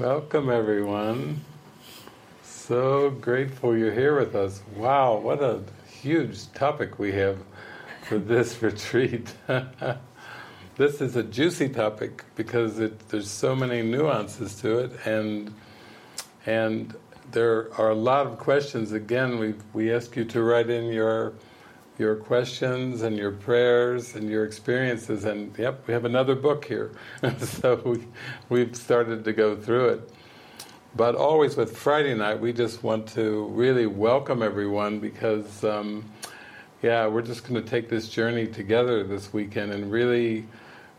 Welcome everyone. So grateful you're here with us. Wow, what a huge topic we have for this retreat. this is a juicy topic because it, there's so many nuances to it and and there are a lot of questions. Again, we we ask you to write in your your questions and your prayers and your experiences and yep, we have another book here. so we, we've started to go through it. But always with Friday night, we just want to really welcome everyone because, um, yeah, we're just going to take this journey together this weekend and really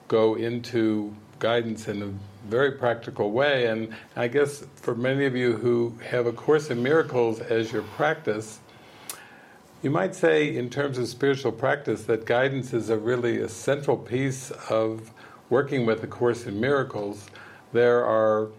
go into guidance in a very practical way. And I guess for many of you who have A Course in Miracles as your practice, you might say, in terms of spiritual practice, that guidance is a really a central piece of working with A Course in Miracles. There are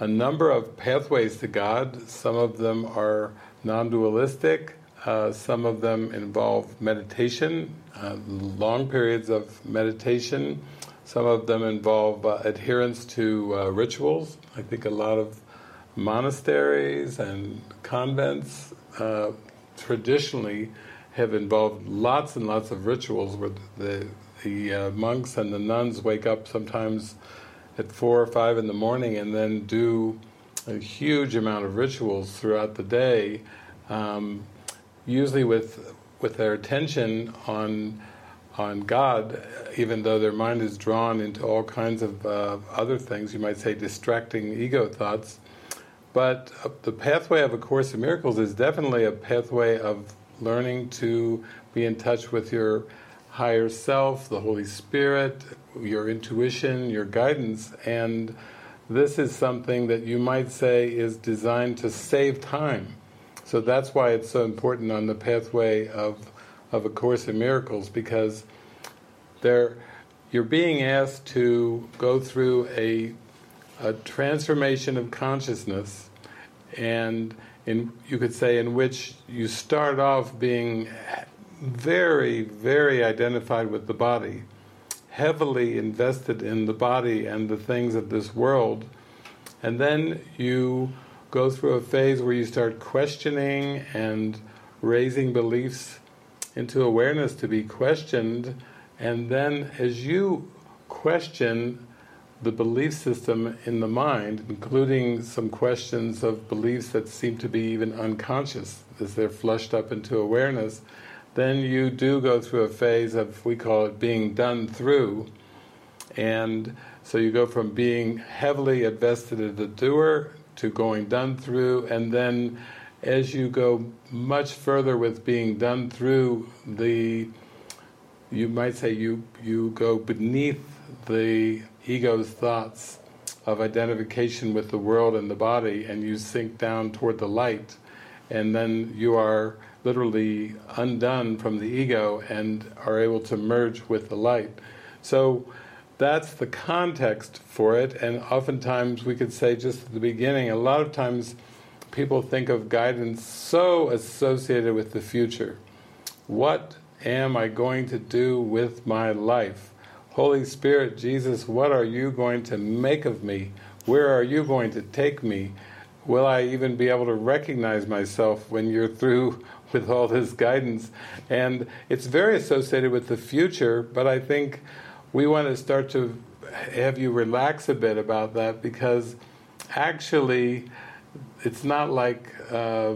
a number of pathways to God. Some of them are non-dualistic. Uh, some of them involve meditation, uh, long periods of meditation. Some of them involve uh, adherence to uh, rituals. I think a lot of monasteries and convents uh, traditionally have involved lots and lots of rituals where the, the uh, monks and the nuns wake up sometimes at four or five in the morning and then do a huge amount of rituals throughout the day, um, usually with with their attention on on God, even though their mind is drawn into all kinds of uh, other things, you might say distracting ego thoughts. But uh, the pathway of A Course in Miracles is definitely a pathway of learning to be in touch with your higher self, the Holy Spirit, your intuition, your guidance, and this is something that you might say is designed to save time. So that's why it's so important on the pathway of of A Course in Miracles, because there you're being asked to go through a a transformation of consciousness and in you could say in which you start off being very very identified with the body heavily invested in the body and the things of this world and then you go through a phase where you start questioning and raising beliefs into awareness to be questioned and then as you question the belief system in the mind, including some questions of beliefs that seem to be even unconscious as they're flushed up into awareness, then you do go through a phase of, we call it being done through, and so you go from being heavily invested in the doer to going done through, and then as you go much further with being done through, the you might say you you go beneath the ego's thoughts of identification with the world and the body and you sink down toward the light and then you are literally undone from the ego and are able to merge with the light. So that's the context for it and oftentimes we could say just at the beginning, a lot of times people think of guidance so associated with the future. What am I going to do with my life? Holy Spirit, Jesus, what are you going to make of me? Where are you going to take me? Will I even be able to recognize myself when you're through with all this guidance? And it's very associated with the future, but I think we want to start to have you relax a bit about that because actually it's not like uh,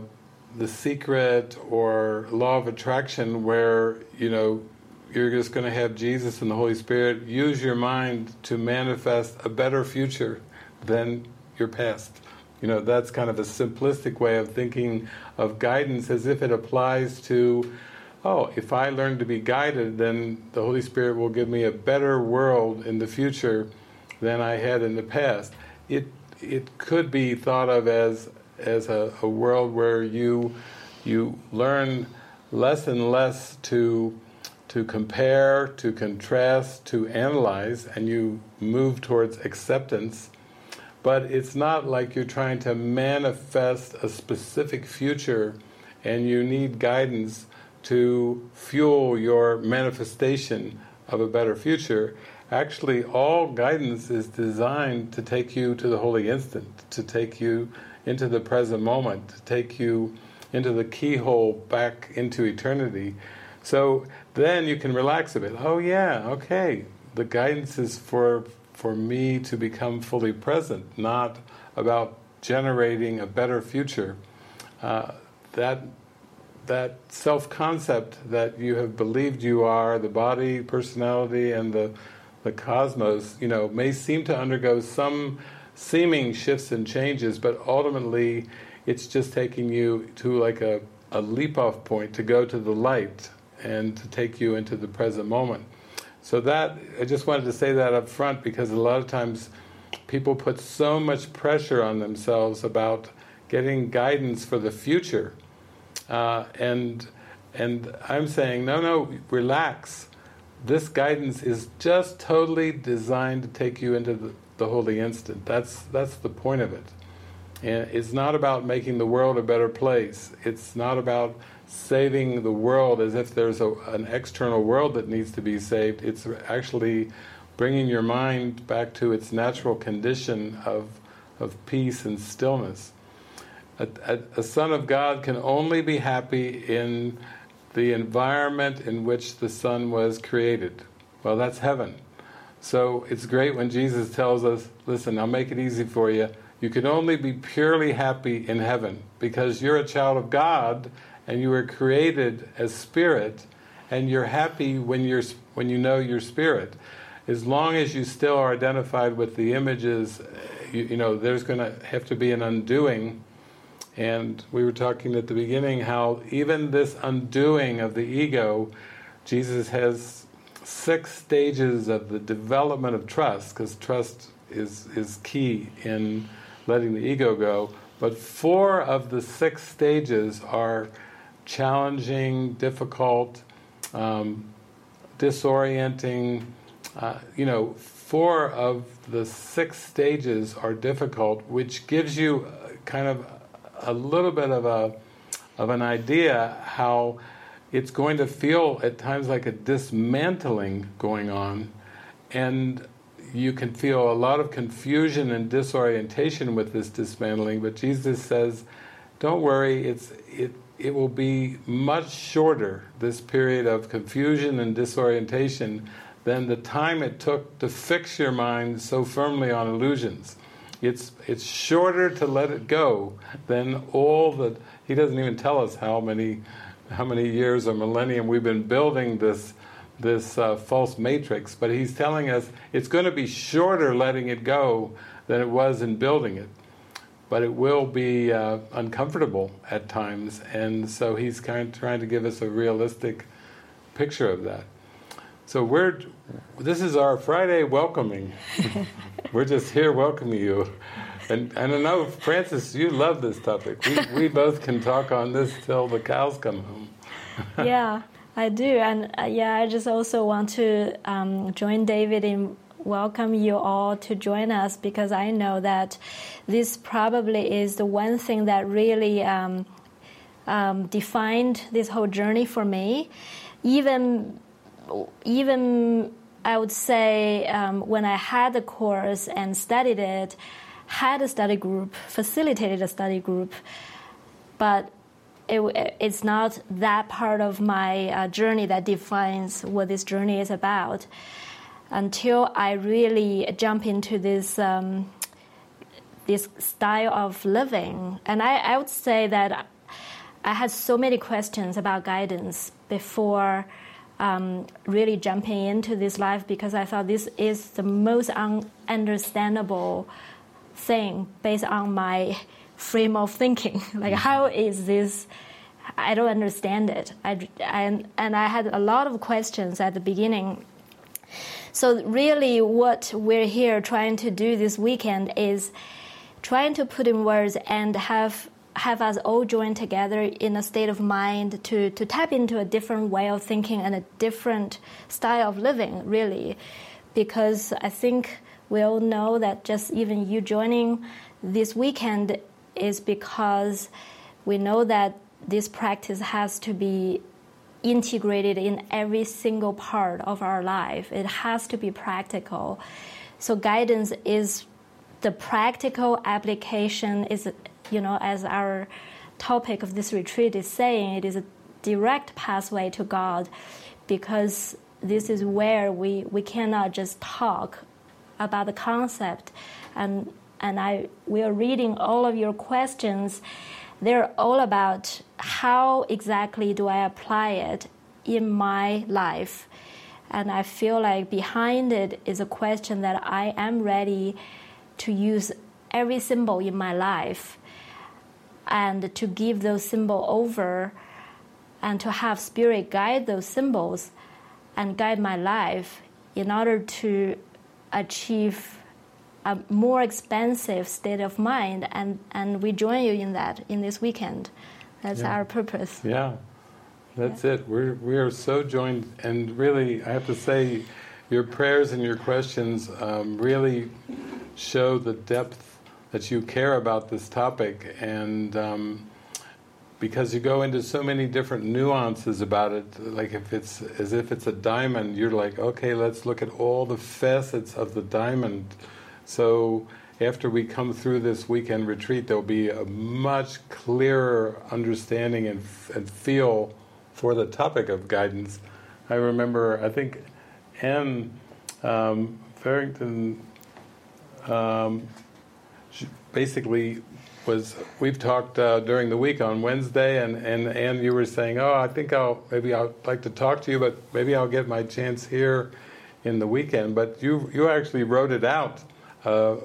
the secret or law of attraction where, you know, you're just going to have Jesus and the Holy Spirit use your mind to manifest a better future than your past. You know, that's kind of a simplistic way of thinking of guidance as if it applies to, oh, if I learn to be guided, then the Holy Spirit will give me a better world in the future than I had in the past. It it could be thought of as as a, a world where you you learn less and less to to compare, to contrast, to analyze, and you move towards acceptance. But it's not like you're trying to manifest a specific future and you need guidance to fuel your manifestation of a better future. actually all guidance is designed to take you to the holy instant, to take you into the present moment, to take you into the keyhole back into eternity. So then you can relax a bit. Oh yeah, okay. The guidance is for for me to become fully present, not about generating a better future. Uh, that that self-concept that you have believed you are, the body, personality, and the the cosmos, you know, may seem to undergo some seeming shifts and changes, but ultimately it's just taking you to like a, a leap-off point to go to the light and to take you into the present moment. So that, I just wanted to say that up front because a lot of times people put so much pressure on themselves about getting guidance for the future. Uh, and and I'm saying, no, no, relax. This guidance is just totally designed to take you into the, the holy instant. That's that's the point of it. And it's not about making the world a better place. It's not about saving the world as if there's a, an external world that needs to be saved. It's actually bringing your mind back to its natural condition of, of peace and stillness. A, a, a son of God can only be happy in the environment in which the son was created. Well, that's heaven. So it's great when Jesus tells us, listen, I'll make it easy for you. You can only be purely happy in heaven because you're a child of God and you were created as spirit and you're happy when you're when you know your spirit. As long as you still are identified with the images, you, you know, there's going to have to be an undoing and we were talking at the beginning how even this undoing of the ego, Jesus has six stages of the development of trust, because trust is, is key in letting the ego go. But four of the six stages are challenging, difficult, um, disorienting. Uh, you know, four of the six stages are difficult, which gives you kind of a little bit of a of an idea how it's going to feel at times like a dismantling going on, and you can feel a lot of confusion and disorientation with this dismantling. But Jesus says, "Don't worry; it's it." It will be much shorter, this period of confusion and disorientation, than the time it took to fix your mind so firmly on illusions. It's it's shorter to let it go than all that. He doesn't even tell us how many how many years or millennium we've been building this this uh, false matrix, but he's telling us it's going to be shorter letting it go than it was in building it. But it will be uh, uncomfortable at times, and so he's kind of trying to give us a realistic picture of that. So we're this is our Friday welcoming. we're just here welcoming you. And, and I know, Frances, you love this topic. We, we both can talk on this till the cows come home. yeah, I do. And uh, yeah, I just also want to um, join David in welcome you all to join us because I know that this probably is the one thing that really um, um, defined this whole journey for me. Even, even I would say um, when I had the course and studied it, had a study group, facilitated a study group, but it, it's not that part of my uh, journey that defines what this journey is about. Until I really jump into this um, this style of living, and I, I would say that I had so many questions about guidance before um, really jumping into this life because I thought this is the most un- understandable thing based on my frame of thinking. like, how is this? I don't understand it. I, and, and I had a lot of questions at the beginning. So, really, what we're here trying to do this weekend is trying to put in words and have have us all join together in a state of mind to, to tap into a different way of thinking and a different style of living, really. Because I think we all know that just even you joining this weekend is because we know that this practice has to be integrated in every single part of our life. It has to be practical. So guidance is the practical application is you know as our topic of this retreat is saying it is a direct pathway to God because this is where we, we cannot just talk about the concept and and I we are reading all of your questions they're all about how exactly do I apply it in my life. And I feel like behind it is a question that I am ready to use every symbol in my life and to give those symbols over and to have spirit guide those symbols and guide my life in order to achieve a more expansive state of mind and, and we join you in that in this weekend. That's yeah. our purpose. Yeah. That's yeah. it. We're, we are so joined and really i have to say your prayers and your questions um, really show the depth that you care about this topic. And um, because you go into so many different nuances about it like if it's as if it's a diamond you're like okay let's look at all the facets of the diamond so after we come through this weekend retreat there'll be a much clearer understanding and, and feel for the topic of guidance I remember I think Anne um, Farrington um, basically was we've talked uh, during the week on Wednesday, and and and you were saying, oh, I think I'll maybe I'd like to talk to you, but maybe I'll get my chance here in the weekend. But you you actually wrote it out. Uh,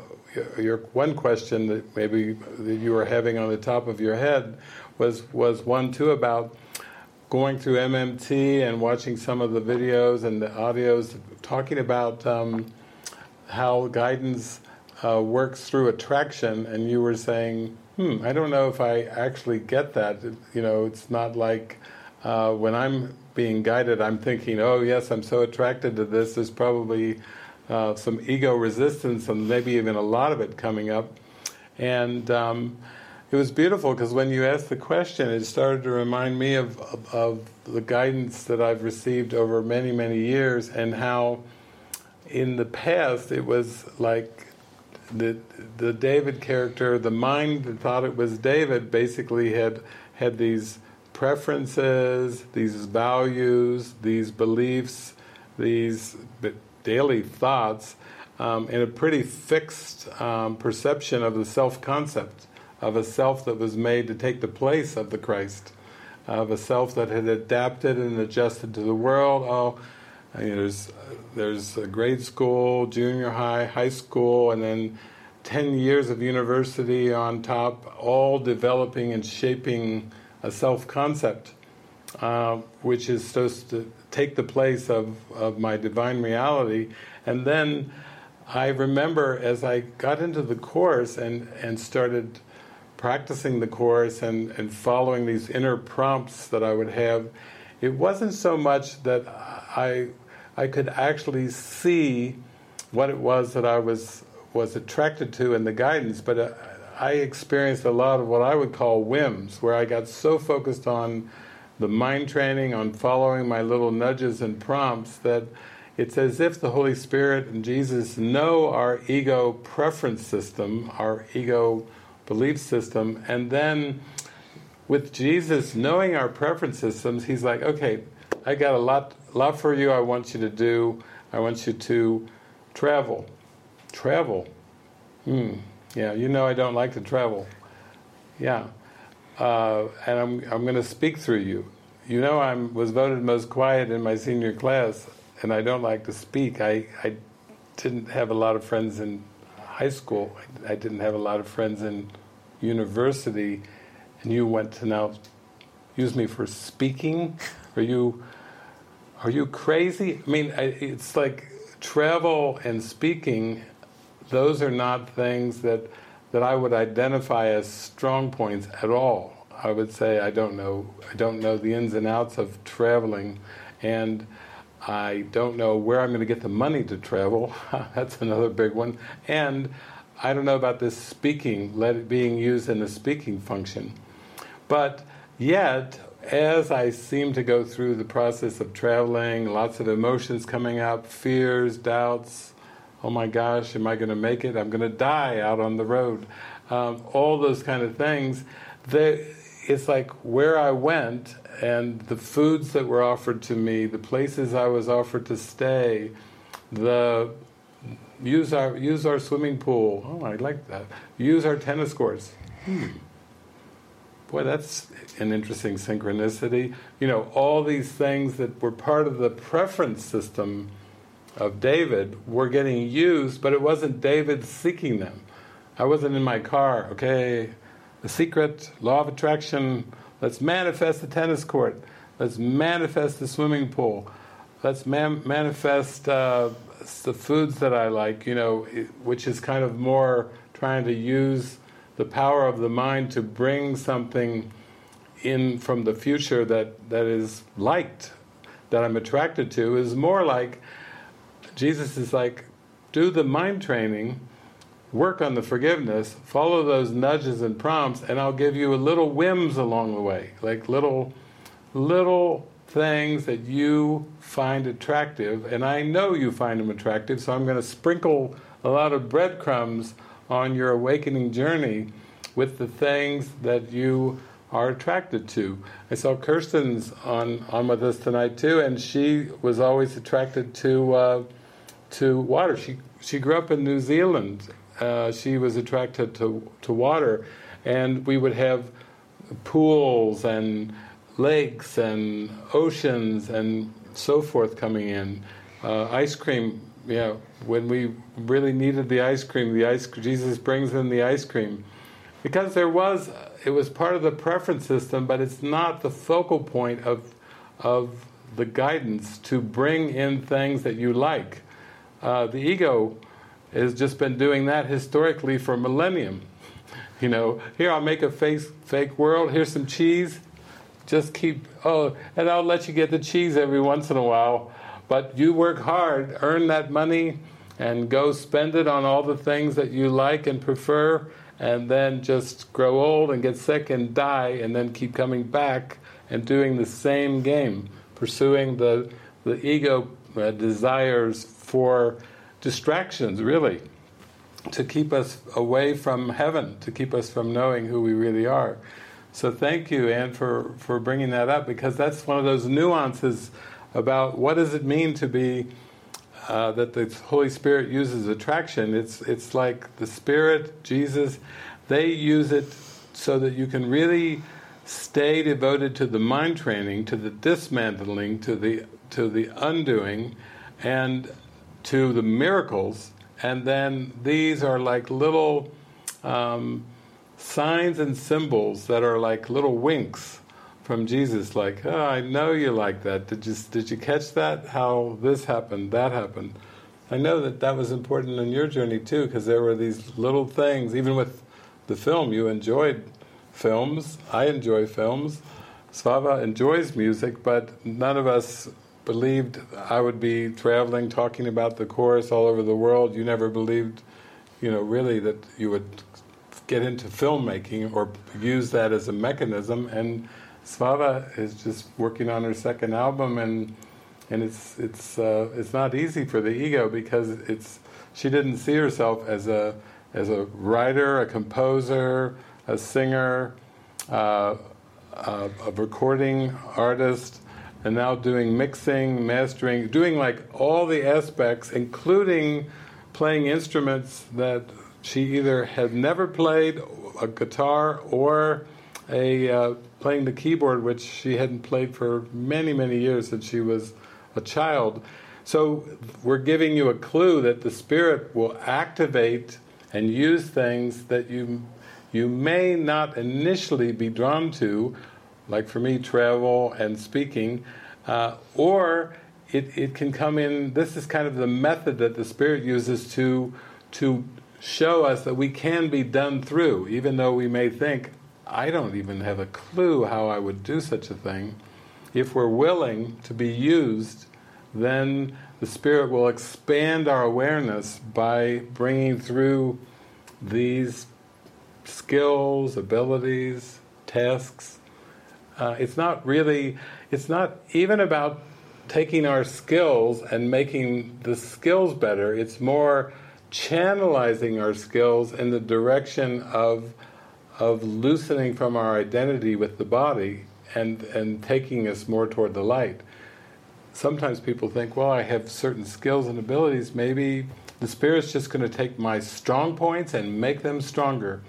your one question that maybe that you were having on the top of your head was was one too about going through MMT and watching some of the videos and the audios talking about um, how guidance uh, works through attraction, and you were saying, "Hmm, I don't know if I actually get that." You know, it's not like uh, when I'm being guided, I'm thinking, "Oh, yes, I'm so attracted to this." There's probably uh, some ego resistance, and maybe even a lot of it coming up. And um, it was beautiful because when you asked the question, it started to remind me of, of, of the guidance that I've received over many, many years, and how in the past it was like the the David character, the mind that thought it was David, basically had had these preferences, these values, these beliefs, these daily thoughts, um, and a pretty fixed um, perception of the self-concept of a self that was made to take the place of the Christ, of a self that had adapted and adjusted to the world. Oh, you know, there's there's grade school, junior high, high school, and then 10 years of university on top, all developing and shaping a self-concept, uh, which is supposed to take the place of, of my divine reality. And then I remember as I got into the Course and, and started practicing the Course and, and following these inner prompts that I would have, it wasn't so much that I I could actually see what it was that I was was attracted to in the guidance, but uh, I experienced a lot of what I would call whims, where I got so focused on the mind training, on following my little nudges and prompts, that it's as if the Holy Spirit and Jesus know our ego preference system, our ego belief system, and then with Jesus knowing our preference systems, He's like, okay, I got a lot love for you I want you to do. I want you to travel. Travel. Hmm. Yeah, you know I don't like to travel. Yeah. Uh, and I'm, I'm going to speak through you. You know I was voted most quiet in my senior class, and I don't like to speak. I, I didn't have a lot of friends in high school. I, I didn't have a lot of friends in university, and you went to now use me for speaking? Are you are you crazy? I mean, it's like travel and speaking, those are not things that, that I would identify as strong points at all. I would say I don't know I don't know the ins and outs of traveling and I don't know where I'm going to get the money to travel. That's another big one. And I don't know about this speaking, let it being used in a speaking function. But yet, as I seem to go through the process of traveling, lots of emotions coming up, fears, doubts, oh my gosh, am I going to make it? I'm going to die out on the road. Um, all those kind of things. They, it's like where I went and the foods that were offered to me, the places I was offered to stay, the use our use our swimming pool. Oh, I like that. Use our tennis courts. Hmm. Boy, that's an interesting synchronicity. You know, all these things that were part of the preference system of David were getting used, but it wasn't David seeking them. I wasn't in my car, okay, the secret, law of attraction, let's manifest the tennis court, let's manifest the swimming pool, let's man manifest uh, the foods that I like, you know, which is kind of more trying to use the power of the mind to bring something in from the future that, that is liked, that I'm attracted to, is more like, Jesus is like, do the mind training, work on the forgiveness, follow those nudges and prompts, and I'll give you a little whims along the way, like little, little things that you find attractive, and I know you find them attractive, so I'm going to sprinkle a lot of breadcrumbs on your awakening journey with the things that you are attracted to. I saw Kirsten's on on with us tonight too, and she was always attracted to uh, to water. She she grew up in New Zealand. Uh, she was attracted to to water, and we would have pools and lakes and oceans and so forth coming in. Uh, ice cream, yeah. When we really needed the ice cream, the ice Jesus brings in the ice cream, because there was it was part of the preference system, but it's not the focal point of of the guidance to bring in things that you like. Uh, the ego has just been doing that historically for millennium. You know, here I'll make a fake fake world. Here's some cheese just keep, oh, and I'll let you get the cheese every once in a while, but you work hard, earn that money, and go spend it on all the things that you like and prefer, and then just grow old and get sick and die, and then keep coming back and doing the same game, pursuing the, the ego uh, desires for distractions, really, to keep us away from heaven, to keep us from knowing who we really are. So thank you, Anne, for, for bringing that up because that's one of those nuances about what does it mean to be uh, that the Holy Spirit uses attraction. It's it's like the Spirit, Jesus, they use it so that you can really stay devoted to the mind training, to the dismantling, to the to the undoing, and to the miracles. And then these are like little. Um, signs and symbols that are like little winks from Jesus, like, oh, I know you like that. Did you, did you catch that? How this happened, that happened. I know that that was important in your journey too, because there were these little things, even with the film, you enjoyed films. I enjoy films. Svava enjoys music, but none of us believed I would be traveling, talking about the course all over the world. You never believed, you know, really that you would get into filmmaking or use that as a mechanism. And Svava is just working on her second album, and and it's it's uh, it's not easy for the ego because it's she didn't see herself as a as a writer, a composer, a singer, uh, a, a recording artist, and now doing mixing, mastering, doing like all the aspects, including playing instruments that she either had never played a guitar or a uh, playing the keyboard, which she hadn't played for many, many years since she was a child. So we're giving you a clue that the spirit will activate and use things that you you may not initially be drawn to, like for me, travel and speaking, uh, or it, it can come in. This is kind of the method that the spirit uses to to show us that we can be done through, even though we may think, I don't even have a clue how I would do such a thing. If we're willing to be used, then the Spirit will expand our awareness by bringing through these skills, abilities, tasks, Uh, it's not really, it's not even about taking our skills and making the skills better. It's more channelizing our skills in the direction of of loosening from our identity with the body and and taking us more toward the light. Sometimes people think, well, I have certain skills and abilities. Maybe the spirit's just going to take my strong points and make them stronger.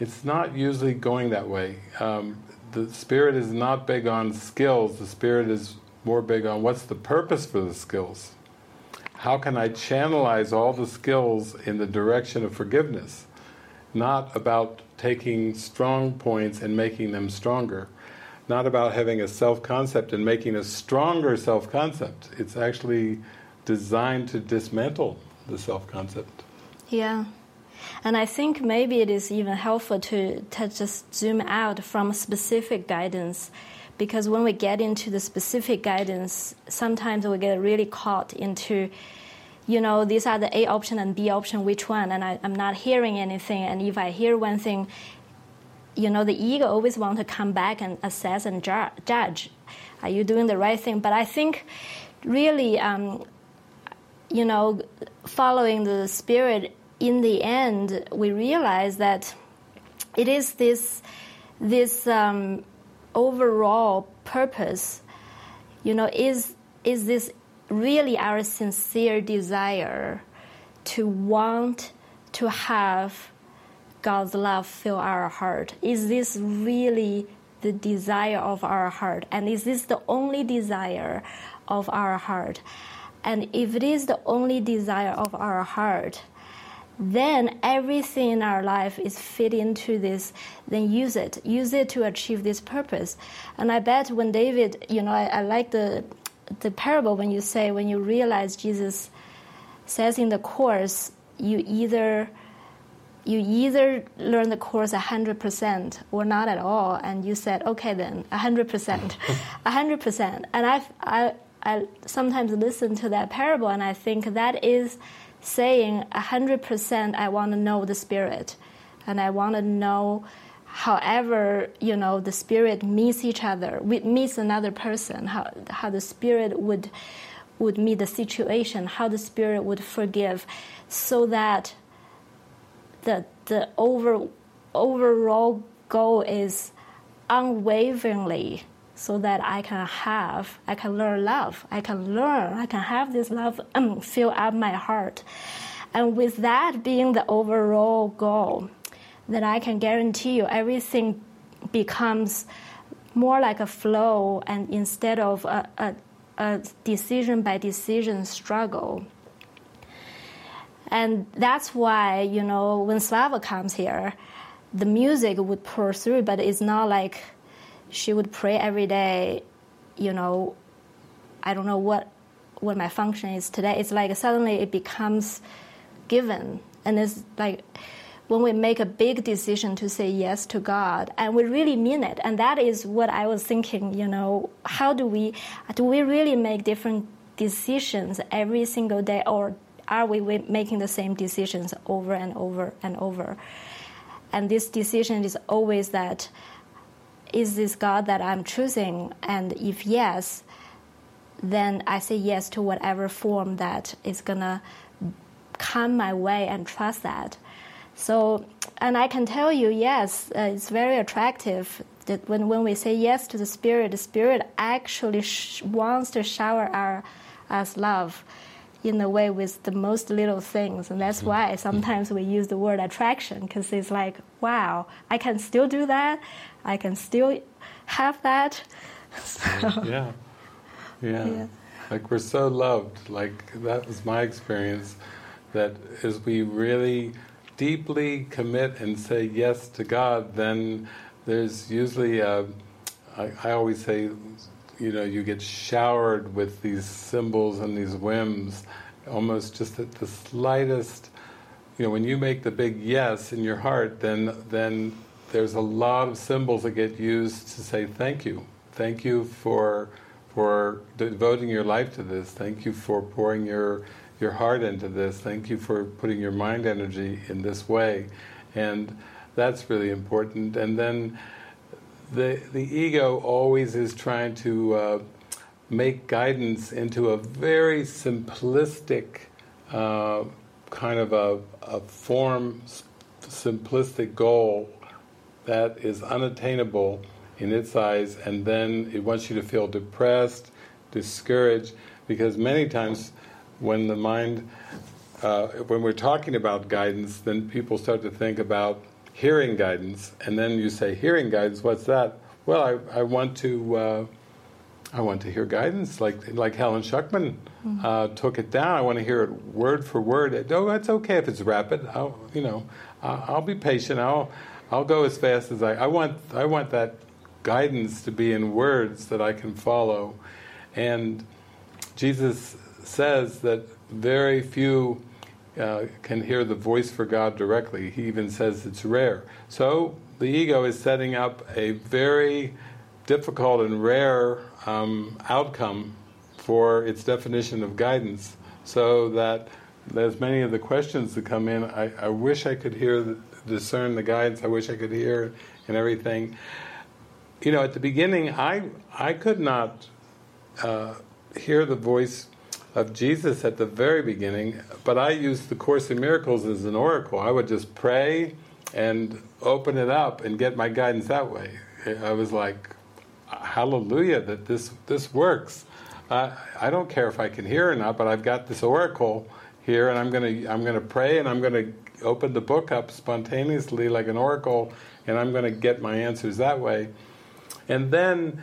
It's not usually going that way. Um, the spirit is not big on skills. The spirit is more big on what's the purpose for the skills. How can I channelize all the skills in the direction of forgiveness? Not about taking strong points and making them stronger. Not about having a self-concept and making a stronger self-concept. It's actually designed to dismantle the self-concept. Yeah. And I think maybe it is even helpful to, to just zoom out from specific guidance because when we get into the specific guidance, sometimes we get really caught into, you know, these are the A option and B option, which one? And I, am not hearing anything. And if I hear one thing, you know, the ego always want to come back and assess and ju- judge. Are you doing the right thing? But I think really, um, you know, following the spirit, in the end, we realize that it is this, this, um, overall purpose, you know, is, is this really our sincere desire to want to have God's love fill our heart? Is this really the desire of our heart? And is this the only desire of our heart? And if it is the only desire of our heart, then everything in our life is fit into this then use it. Use it to achieve this purpose. And i bet when david you know i, I like the the parable when you say when you realize jesus says in the course you either you either learn the course 100% or not at all. And you said okay then 100% 100% and I, I, I sometimes listen to that parable and i think that is saying 100% I want to know the spirit. And I want to know however you know the spirit meets each other we meets another person how how the spirit would would meet the situation how the spirit would forgive so that the the over overall goal is unwaveringly so that I can have, I can learn love. I can learn, I can have this love um, fill up my heart. And with that being the overall goal, then I can guarantee you everything becomes more like a flow and instead of a, a, a decision by decision struggle. And that's why, you know, when Svava comes here, the music would pour through, but it's not like she would pray every day, you know, I don't know what what my function is today. It's like suddenly it becomes given, and it's like when we make a big decision to say yes to God, and we really mean it. And that is what I was thinking. You know, how do we do we really make different decisions every single day, or are we making the same decisions over and over and over? And this decision is always that is this God that I'm choosing? And if yes, then I say yes to whatever form that is gonna come my way and trust that. So, and I can tell you, yes, uh, it's very attractive that when, when we say yes to the Spirit, the Spirit actually sh- wants to shower our us love in a way with the most little things. And that's why sometimes we use the word attraction because it's like, wow, I can still do that. I can still have that. So, yeah. yeah. Yeah. Like we're so loved. Like that was my experience that as we really deeply commit and say yes to God, then there's usually a, I, I always say you know, you get showered with these symbols and these whims, almost just at the slightest, you know, when you make the big yes in your heart, then then there's a lot of symbols that get used to say thank you. Thank you for for devoting your life to this. Thank you for pouring your your heart into this. Thank you for putting your mind energy in this way. And that's really important. And then the the ego always is trying to uh, make guidance into a very simplistic uh, kind of a, a form, simplistic goal that is unattainable in its eyes, and then it wants you to feel depressed, discouraged, because many times when the mind, uh, when we're talking about guidance, then people start to think about hearing guidance, and then you say, hearing guidance, what's that? Well, I, I want to uh, I want to hear guidance, like like Helen Schucman mm-hmm. uh, took it down. I want to hear it word for word. Oh, that's okay if it's rapid. I'll you know I'll be patient. I'll I'll go as fast as I. I want I want that guidance to be in words that I can follow, and Jesus says that very few uh, can hear the voice for God directly. He even says it's rare. So the ego is setting up a very difficult and rare um, outcome for its definition of guidance, so that there's many of the questions that come in. I, I wish I could hear, discern the guidance. I wish I could hear and everything. You know, at the beginning, I I could not uh, hear the voice of Jesus at the very beginning, but I used the Course in Miracles as an oracle. I would just pray and open it up and get my guidance that way. I was like, hallelujah that this this works. Uh, I don't care if I can hear or not, but I've got this oracle here, and I'm to I'm to pray, and I'm to open the book up spontaneously like an oracle, and I'm going to get my answers that way. And then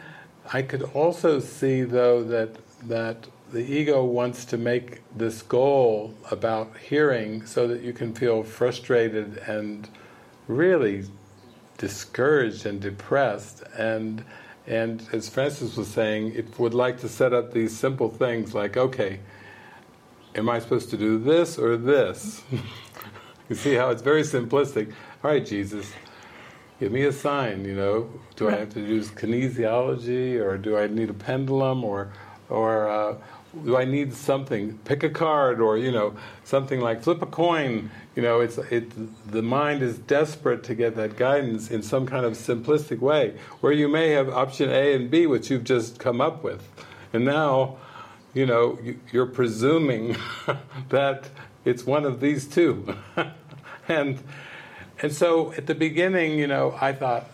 I could also see, though, that that the ego wants to make this goal about hearing so that you can feel frustrated and really discouraged and depressed and and as Frances was saying, it would like to set up these simple things like, okay, am I supposed to do this or this? you see how it's very simplistic. All right, Jesus, give me a sign, you know. Do I have to use kinesiology or do I need a pendulum or, or uh, do I need something? Pick a card or, you know, something like flip a coin. You know, it's it. The mind is desperate to get that guidance in some kind of simplistic way, where you may have option A and B, which you've just come up with, and now, you know, you're presuming that it's one of these two, and and so at the beginning, you know, I thought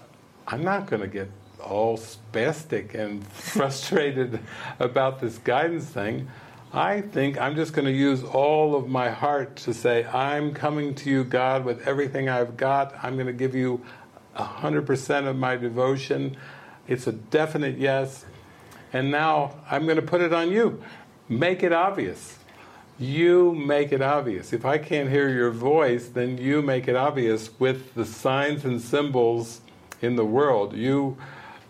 I'm not going to get all spastic and frustrated about this guidance thing. I think I'm just going to use all of my heart to say, I'm coming to you, God, with everything I've got. I'm going to give you 100% of my devotion. It's a definite yes. And now I'm going to put it on you. Make it obvious. You make it obvious. If I can't hear your voice, then you make it obvious with the signs and symbols in the world. You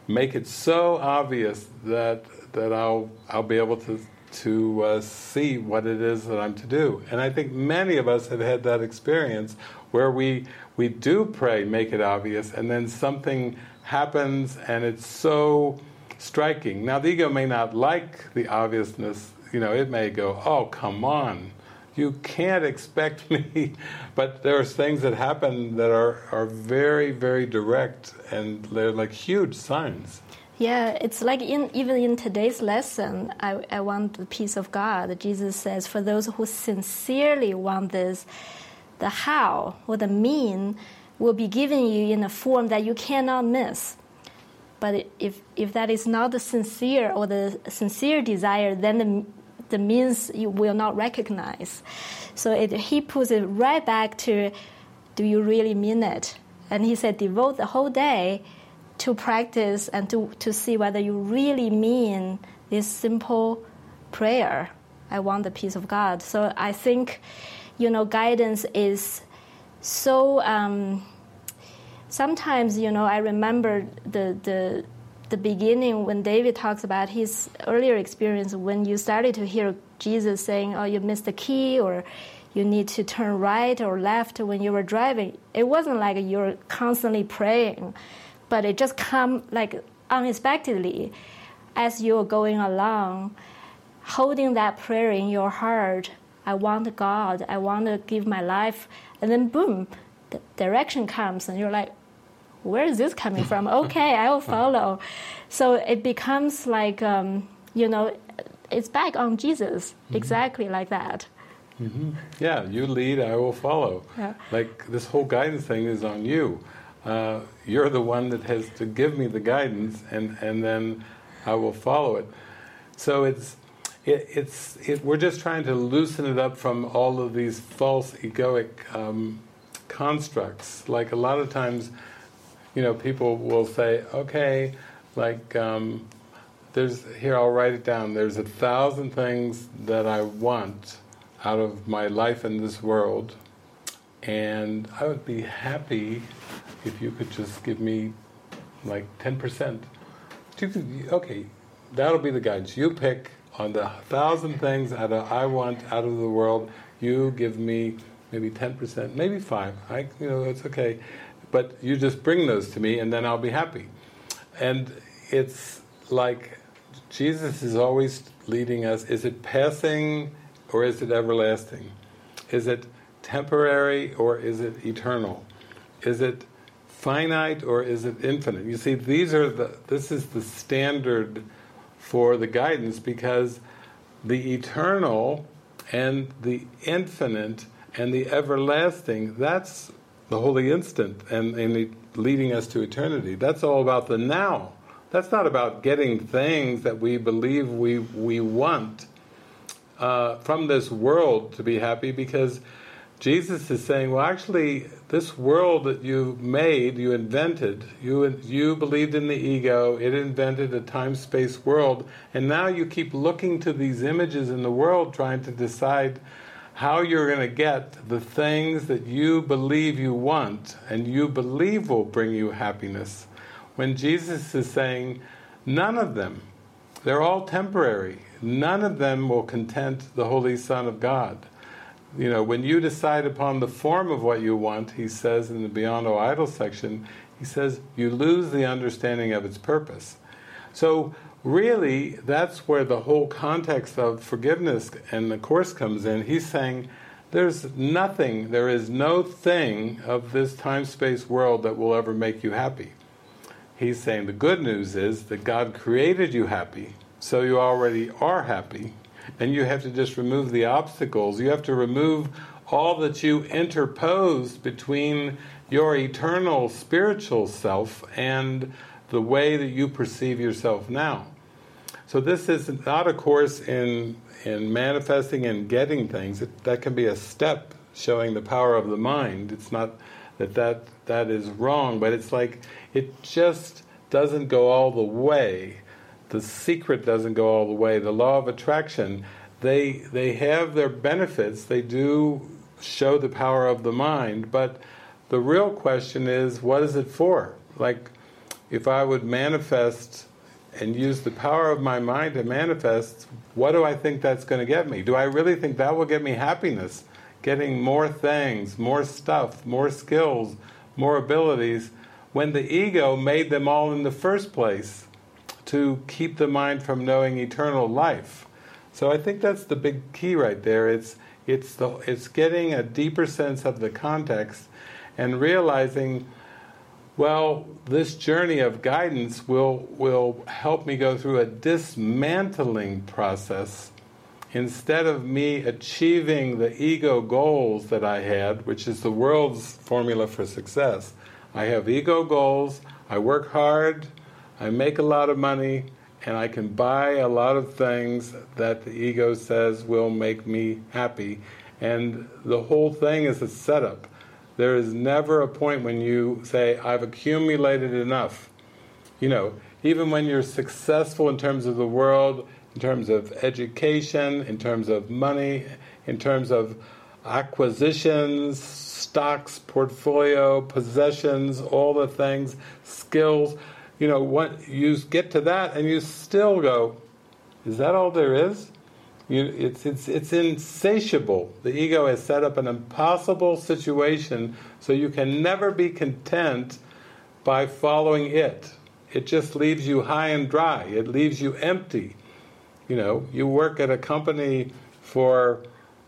make it so obvious that that I'll I'll be able to to uh, see what it is that I'm to do. And I think many of us have had that experience where we we do pray, make it obvious, and then something happens and it's so striking. Now the ego may not like the obviousness, you know, it may go, "Oh, come on. You can't expect me." but there's things that happen that are are very very direct and they're like huge signs. Yeah, it's like in, even in today's lesson, I, I want the peace of God. Jesus says, for those who sincerely want this, the how or the mean will be given you in a form that you cannot miss. But if, if that is not the sincere or the sincere desire, then the, the means you will not recognize. So it, he puts it right back to do you really mean it? And he said, devote the whole day to practice and to, to see whether you really mean this simple prayer. I want the peace of God. So I think, you know, guidance is so. Um, sometimes, you know, I remember the the the beginning when David talks about his earlier experience when you started to hear Jesus saying, "Oh, you missed the key," or you need to turn right or left when you were driving. It wasn't like you're constantly praying but it just come like unexpectedly as you're going along, holding that prayer in your heart. I want God. I want to give my life, and then boom, the direction comes, and you're like, where is this coming from? okay, I will follow. So it becomes like, um, you know, it's back on Jesus, mm-hmm. exactly like that. Mm-hmm. Yeah, you lead, I will follow. Yeah. Like this whole guidance thing is on you. Uh, you're the one that has to give me the guidance, and, and then I will follow it. So it's it, it's it, we're just trying to loosen it up from all of these false egoic um, constructs. Like a lot of times, you know, people will say, "Okay, like um, there's here I'll write it down. There's a thousand things that I want out of my life in this world, and I would be happy if you could just give me like ten percent. Okay, that'll be the guidance. You pick on the thousand things that I want out of the world. You give me maybe ten percent, maybe five. I, you know, it's okay, but you just bring those to me, and then I'll be happy. And it's like Jesus is always leading us. Is it passing or is it everlasting? Is it temporary or is it eternal? Is it finite or is it infinite? You see, these are the. This is the standard for the guidance because the eternal and the infinite and the everlasting. That's the holy instant and, and leading us to eternity. That's all about the now. That's not about getting things that we believe we we want uh, from this world to be happy because Jesus is saying, well, actually, this world that you made, you invented, you you believed in the ego, it invented a time-space world, and now you keep looking to these images in the world, trying to decide how you're going to get the things that you believe you want and you believe will bring you happiness when Jesus is saying, none of them, they're all temporary, none of them will content the Holy Son of God. You know, when you decide upon the form of what you want, he says in the Beyond All Idols section, he says, you lose the understanding of its purpose. So, really, that's where the whole context of forgiveness and the Course comes in. He's saying, there's nothing, there is no thing of this time space world that will ever make you happy. He's saying the good news is that God created you happy, so you already are happy, and you have to just remove the obstacles. You have to remove all that you interposed between your eternal spiritual self and the way that you perceive yourself now. So this is not a course in in manifesting and getting things. It, that can be a step showing the power of the mind. It's not that that that is wrong, but it's like it just doesn't go all the way. The secret doesn't go all the way. The law of attraction, they they have their benefits. They do show the power of the mind, but the real question is, what is it for? Like, if I would manifest and use the power of my mind to manifest, what do I think that's going to get me? Do I really think that will get me happiness? Getting more things, more stuff, more skills, more abilities, when the ego made them all in the first place to keep the mind from knowing eternal life. So I think that's the big key right there. It's it's the it's getting a deeper sense of the context and realizing well this journey of guidance will will help me go through a dismantling process instead of me achieving the ego goals that I had which is the world's formula for success I have ego goals, I work hard, I make a lot of money, and I can buy a lot of things that the ego says will make me happy. And the whole thing is a setup. There is never a point when you say, I've accumulated enough. You know, even when you're successful in terms of the world, in terms of education, in terms of money, in terms of acquisitions, stocks, portfolio, possessions, all the things, skills. You know, what you get to that and you still go, is that all there is? You, it's, it's, it's insatiable. The ego has set up an impossible situation so you can never be content by following it. It just leaves you high and dry. It leaves you empty. You know, you work at a company for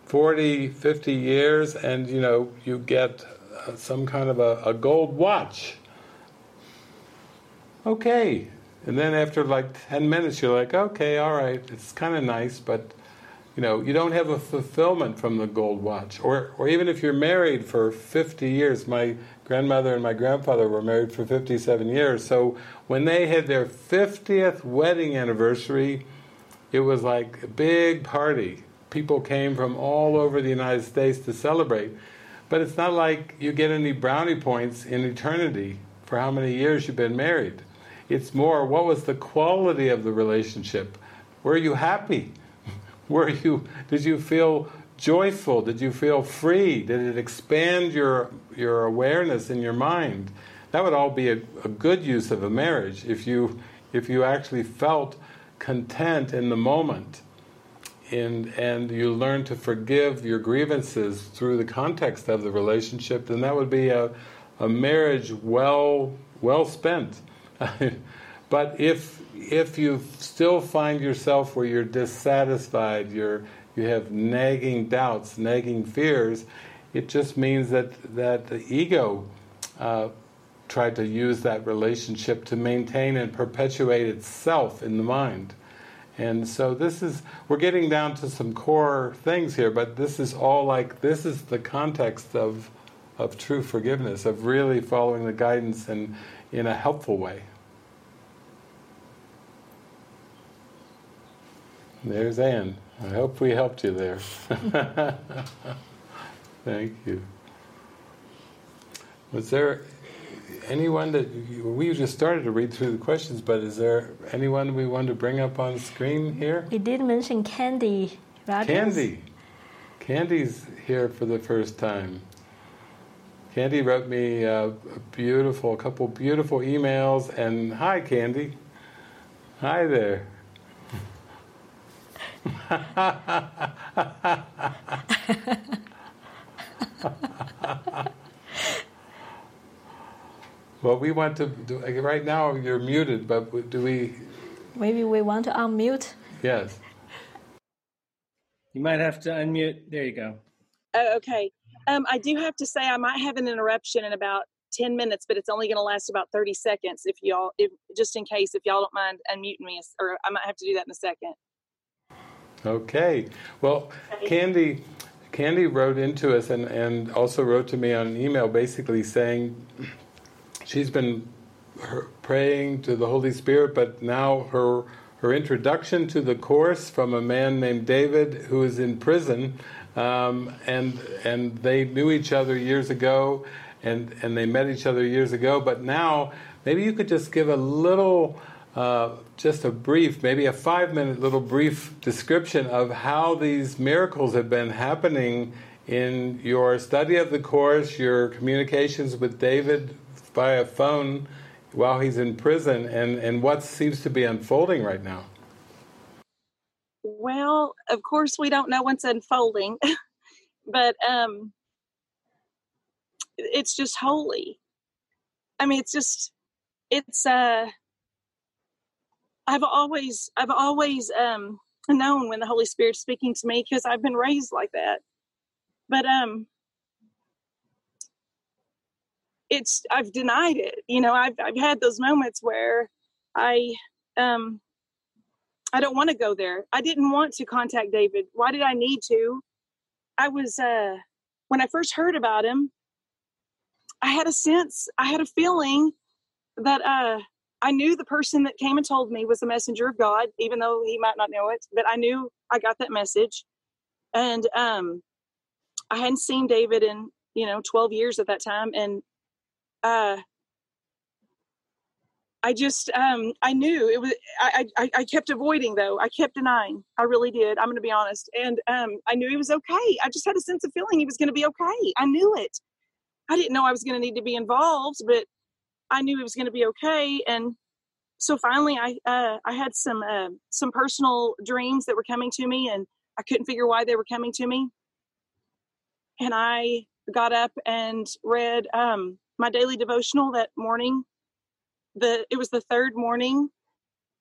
40, 50 years and you know you get uh, some kind of a, a, gold watch. okay. And then after like 10 minutes, you're like, okay, all right, it's kind of nice, but you know, you don't have a fulfillment from the gold watch. Or, or even if you're married for 50 years, my grandmother and my grandfather were married for 57 years. So when they had their 50th wedding anniversary, it was like a big party. People came from all over the United States to celebrate. But it's not like you get any brownie points in eternity for how many years you've been married. It's more, what was the quality of the relationship? Were you happy? Were you, did you feel joyful? Did you feel free? Did it expand your, your awareness in your mind? That would all be a, a good use of a marriage if you, if you actually felt content in the moment and, and you learn to forgive your grievances through the context of the relationship, then that would be a, a marriage well well spent. but if if you still find yourself where you're dissatisfied, you're you have nagging doubts, nagging fears, it just means that that the ego uh, tried to use that relationship to maintain and perpetuate itself in the mind. And so this is, we're getting down to some core things here, but this is all like, this is the context of, of true forgiveness, of really following the guidance in, in a helpful way. There's Anne. I hope we helped you there. Thank you. Was there anyone that we just started to read through the questions, but is there anyone we want to bring up on screen here? You did mention Candy. Rogers. Candy. Candy's here for the first time. Candy wrote me a, a beautiful, a couple beautiful emails, and hi, Candy. Hi there. Well, we want to do, right now you're muted, but do we? Maybe we want to unmute. Yes. You might have to unmute. There you go. Oh, okay. Um, I do have to say I might have an interruption in about 10 minutes, but it's only going to last about 30 seconds if y'all, if, just in case, if y'all don't mind unmuting me, or I might have to do that in a second. Okay. Well. Candy, Candy wrote into us and, and also wrote to me on an email basically saying she's been praying to the Holy Spirit, but now her her introduction to the course from a man named David who is in prison, um, and and they knew each other years ago, and and they met each other years ago. But now, maybe you could just give a little. Uh, just a brief, maybe a five minute little brief description of how these miracles have been happening in your study of the Course, your communications with David via phone while he's in prison and, and what seems to be unfolding right now? Well, of course, we don't know what's unfolding, but um, it's just holy. I mean, it's just, it's, uh, I've always, I've always um, known when the Holy Spirit's speaking to me because I've been raised like that. But um, it's I've denied it. You know, I've I've had those moments where I um I don't want to go there. I didn't want to contact David. Why did I need to? I was uh when I first heard about him, I had a sense, I had a feeling that uh I knew the person that came and told me was the messenger of God, even though he might not know it, but I knew I got that message. And um I hadn't seen David in, you know, 12 years at that time and uh, I just um, I knew it was I, I I kept avoiding though. I kept denying. I really did. I'm going to be honest. And um, I knew he was okay. I just had a sense of feeling he was going to be okay. I knew it. I didn't know I was going to need to be involved but I knew he was going to be okay and so finally I uh, I had some uh, some personal dreams that were coming to me and I couldn't figure why they were coming to me and I got up and read um, my daily devotional that morning. The it was the third morning,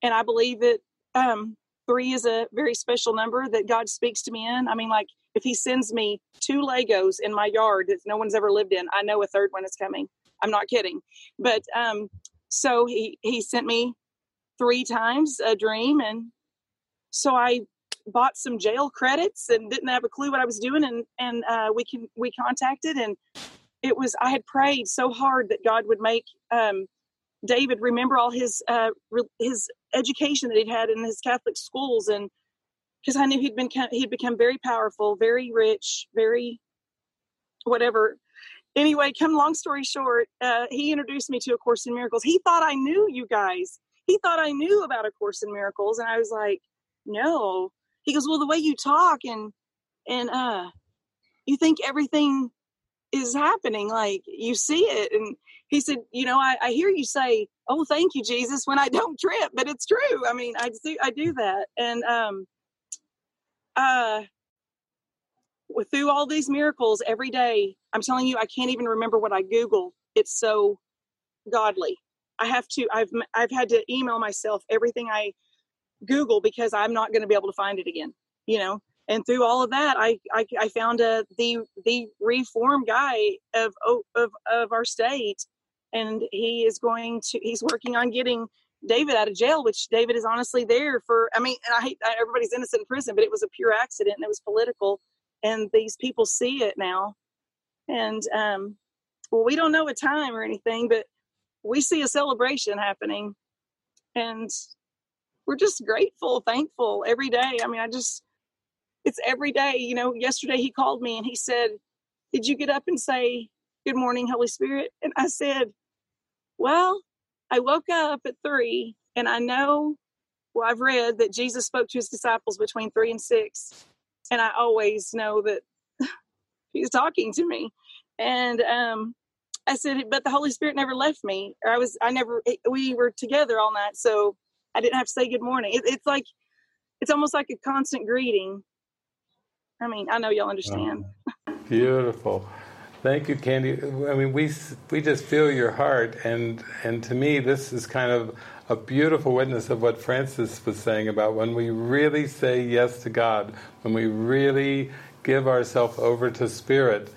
and I believe that um, three is a very special number that God speaks to me in. I mean, like if He sends me two Legos in my yard that no one's ever lived in, I know a third one is coming. I'm not kidding, but um, so he he sent me three times a dream and so i bought some jail credits and didn't have a clue what i was doing and and uh, we can we contacted and it was i had prayed so hard that god would make um, david remember all his uh, re- his education that he'd had in his catholic schools and because i knew he'd been he'd become very powerful very rich very whatever anyway, come long story short, uh, he introduced me to A Course in Miracles. He thought I knew you guys. He thought I knew about A Course in Miracles, and I was like, no. He goes, well, the way you talk and and uh, you think everything is happening, like you see it. And he said, you know, I, I hear you say, oh, thank you, Jesus, when I don't trip, but it's true. I mean, I do I do that, and um, uh through all these miracles every day, I'm telling you, I can't even remember what I Google. It's so godly. I have to. I've I've had to email myself everything I Google because I'm not going to be able to find it again. You know. And through all of that, I I, I found a the the reform guy of of of our state, and he is going to. He's working on getting David out of jail, which David is honestly there for. I mean, and I hate everybody's innocent in prison, but it was a pure accident and it was political and these people see it now. And um well we don't know a time or anything but we see a celebration happening. And we're just grateful thankful every day. I mean i just it's every day you know yesterday he called me and he said did you get up and say good morning holy spirit and i said well i woke up at three and i know well i've read that jesus spoke to his disciples between three and six and I always know that he's talking to me. And um, I said, but the Holy Spirit never left me. Or I was, I never, we were together all night, so I didn't have to say good morning. It, it's like, it's almost like a constant greeting. I mean, I know y'all understand. Oh, beautiful. Thank you, Candy. I mean, we we just feel your heart, and and to me, this is kind of a beautiful witness of what Frances was saying about when we really say yes to God, when we really give ourselves over to Spirit,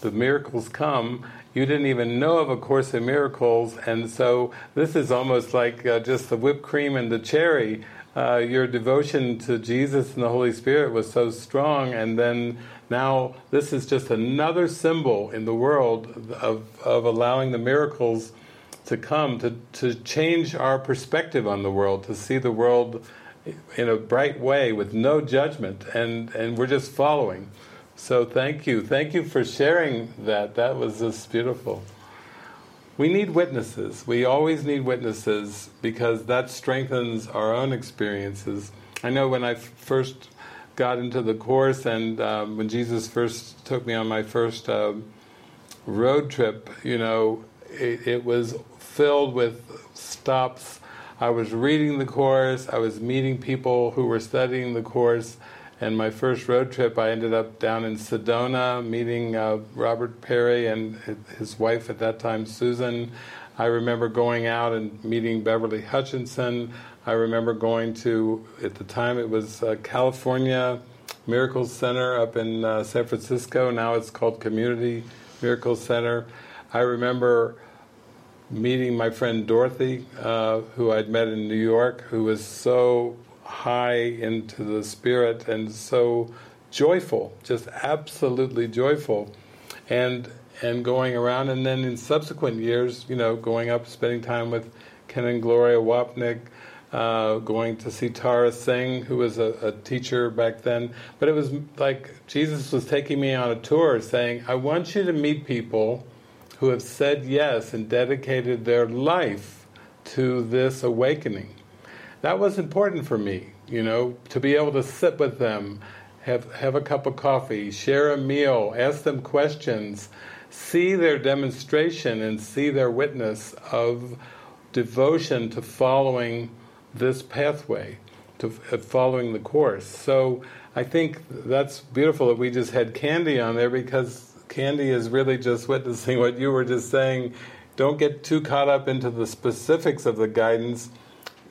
the miracles come. You didn't even know of A Course in Miracles, and so this is almost like uh, just the whipped cream and the cherry. Uh, your devotion to Jesus and the Holy Spirit was so strong, and then now this is just another symbol in the world of, of allowing the miracles to come to, to change our perspective on the world, to see the world in a bright way with no judgment, and, and we're just following. So thank you. Thank you for sharing that. That was just beautiful. We need witnesses. We always need witnesses because that strengthens our own experiences. I know when I first got into the Course and um, when Jesus first took me on my first uh, road trip, you know, it, it was filled with stops. I was reading the Course, I was meeting people who were studying the Course, and my first road trip I ended up down in Sedona meeting uh, Robert Perry and his wife at that time, Susan. I remember going out and meeting Beverly Hutchinson. I remember going to, at the time it was uh, California Miracles Center up in uh, San Francisco. Now it's called Community Miracles Center. I remember meeting my friend Dorothy, uh, who I'd met in New York, who was so high into the spirit and so joyful, just absolutely joyful, and and going around, and then in subsequent years, you know, going up, spending time with Ken and Gloria Wapnick, uh, going to see Tara Singh, who was a, a, teacher back then. But it was like Jesus was taking me on a tour, saying, "I want you to meet people." Who have said yes and dedicated their life to this awakening. That was important for me, you know, to be able to sit with them, have, have a cup of coffee, share a meal, ask them questions, see their demonstration and see their witness of devotion to following this pathway, to uh, following the course. So I think that's beautiful that we just had Candy on there because Candy is really just witnessing what you were just saying. Don't get too caught up into the specifics of the guidance.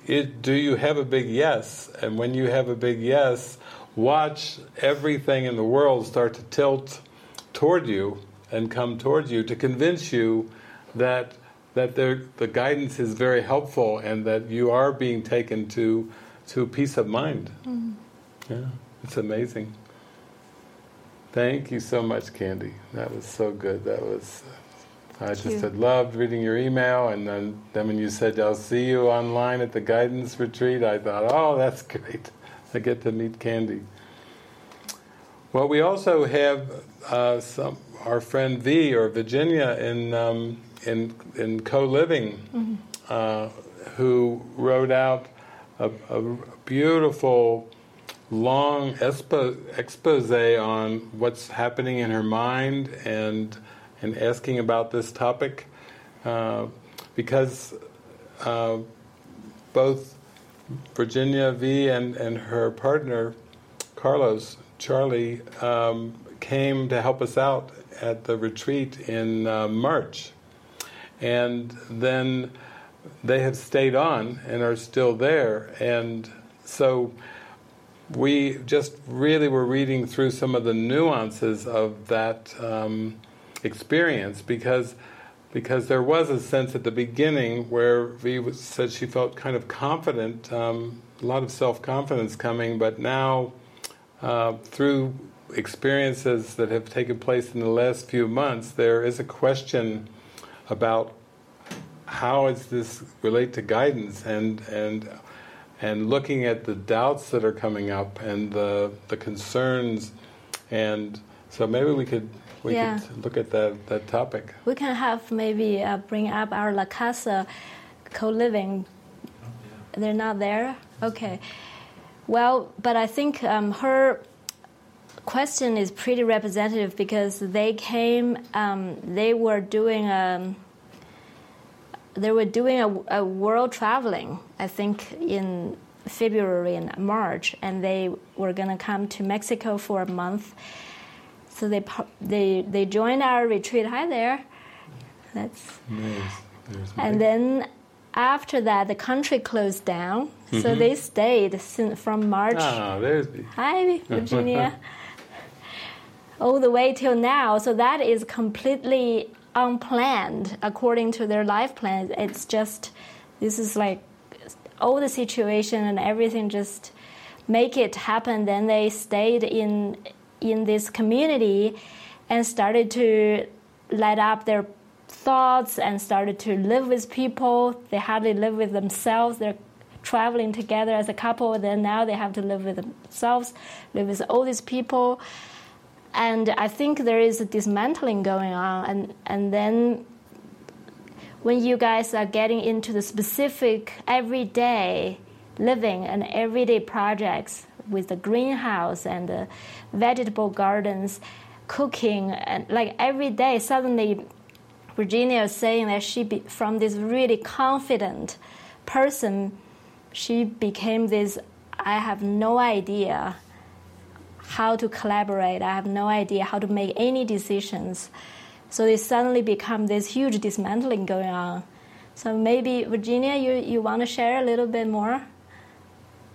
It, do you have a big yes? And when you have a big yes, watch everything in the world start to tilt toward you and come towards you to convince you that that the guidance is very helpful and that you are being taken to to peace of mind. Mm. Yeah, it's amazing. Thank you so much, Candy. That was so good. That was. I just had loved reading your email, and then, then when you said I'll see you online at the guidance retreat, I thought, oh, that's great. I get to meet Candy. Well, we also have uh, some our friend V or Virginia in um, in in co-living, mm-hmm. uh, who wrote out a, a beautiful long expo- expose on what's happening in her mind and and asking about this topic uh, because uh, both Virginia V and, and her partner Carlos Charlie um, came to help us out at the retreat in uh, March. And then they have stayed on and are still there. And so we just really were reading through some of the nuances of that um, experience because because there was a sense at the beginning where V said she felt kind of confident, um, a lot of self-confidence coming, but now uh, through experiences that have taken place in the last few months, there is a question about how does this relate to guidance and and and looking at the doubts that are coming up and the the concerns and so maybe we could we yeah. could look at that that topic. We can have maybe uh, bring up our La Casa co-living. They're not there. Okay. Well, but I think um, her question is pretty representative because they came. Um, they were doing a um, they were doing a, a, world traveling, I think, in February and March, and they were going to come to Mexico for a month. So they they they joined our retreat. Hi there. That's nice. and then after that, the country closed down, mm-hmm. so they stayed from March. Ah, there's the... Hi, Virginia. all the way till now. So that is completely unplanned according to their life plan. It's just this is like all the situation and everything just make it happen. Then they stayed in in this community and started to light up their thoughts and started to live with people. They hardly live with themselves. They're traveling together as a couple. Then now they have to live with themselves, live with all these people and I think there is a dismantling going on, and and then when you guys are getting into the specific everyday living and everyday projects with the greenhouse and the vegetable gardens, cooking and like every day suddenly Virginia is saying that she be, from this really confident person she became this I have no idea how to collaborate. I have no idea how to make any decisions. So it suddenly become this huge dismantling going on. So maybe Virginia, you, you want to share a little bit more?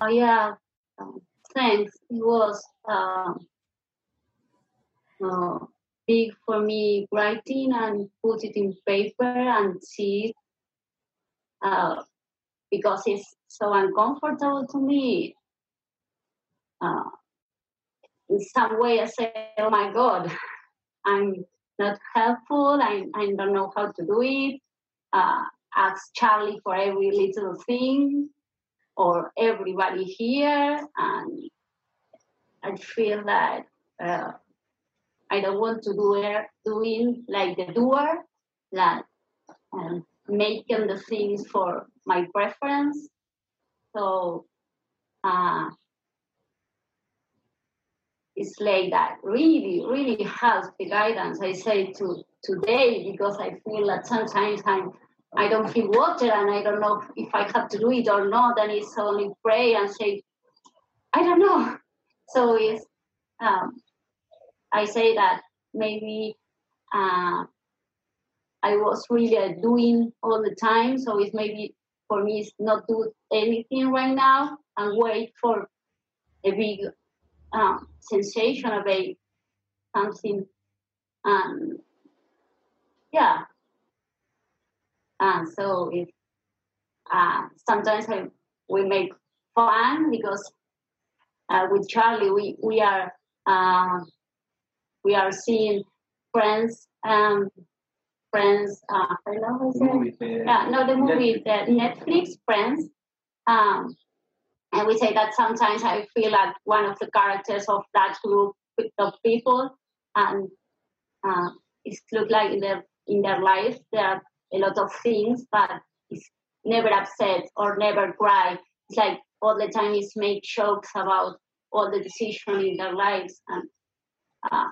Oh yeah, um, thanks. It was uh, uh, big for me writing and put it in paper and see uh, because it's so uncomfortable to me. Uh, in some way I say, oh my God, I'm not helpful. I, I don't know how to do it. Uh, ask Charlie for every little thing or everybody here. And I feel that uh, I don't want to do it, doing like the doer, that um, making the things for my preference. So uh, it's like that really, really helps the guidance I say to today because I feel that sometimes I'm I don't feel water and I don't know if I have to do it or not, and it's only pray and say, I don't know. So it's um, I say that maybe uh, I was really doing all the time, so it's maybe for me it's not do anything right now and wait for a big um, sensation of a something um, yeah. And so if uh, sometimes I, we make fun because uh, with Charlie we we are uh, we are seeing friends um, friends uh, I know yeah no the movie the Netflix friends um, and we say that sometimes I feel like one of the characters of that group of people and uh, it looks like in their in their life there are a lot of things but it's never upset or never cry it's like all the time is make jokes about all the decisions in their lives and uh,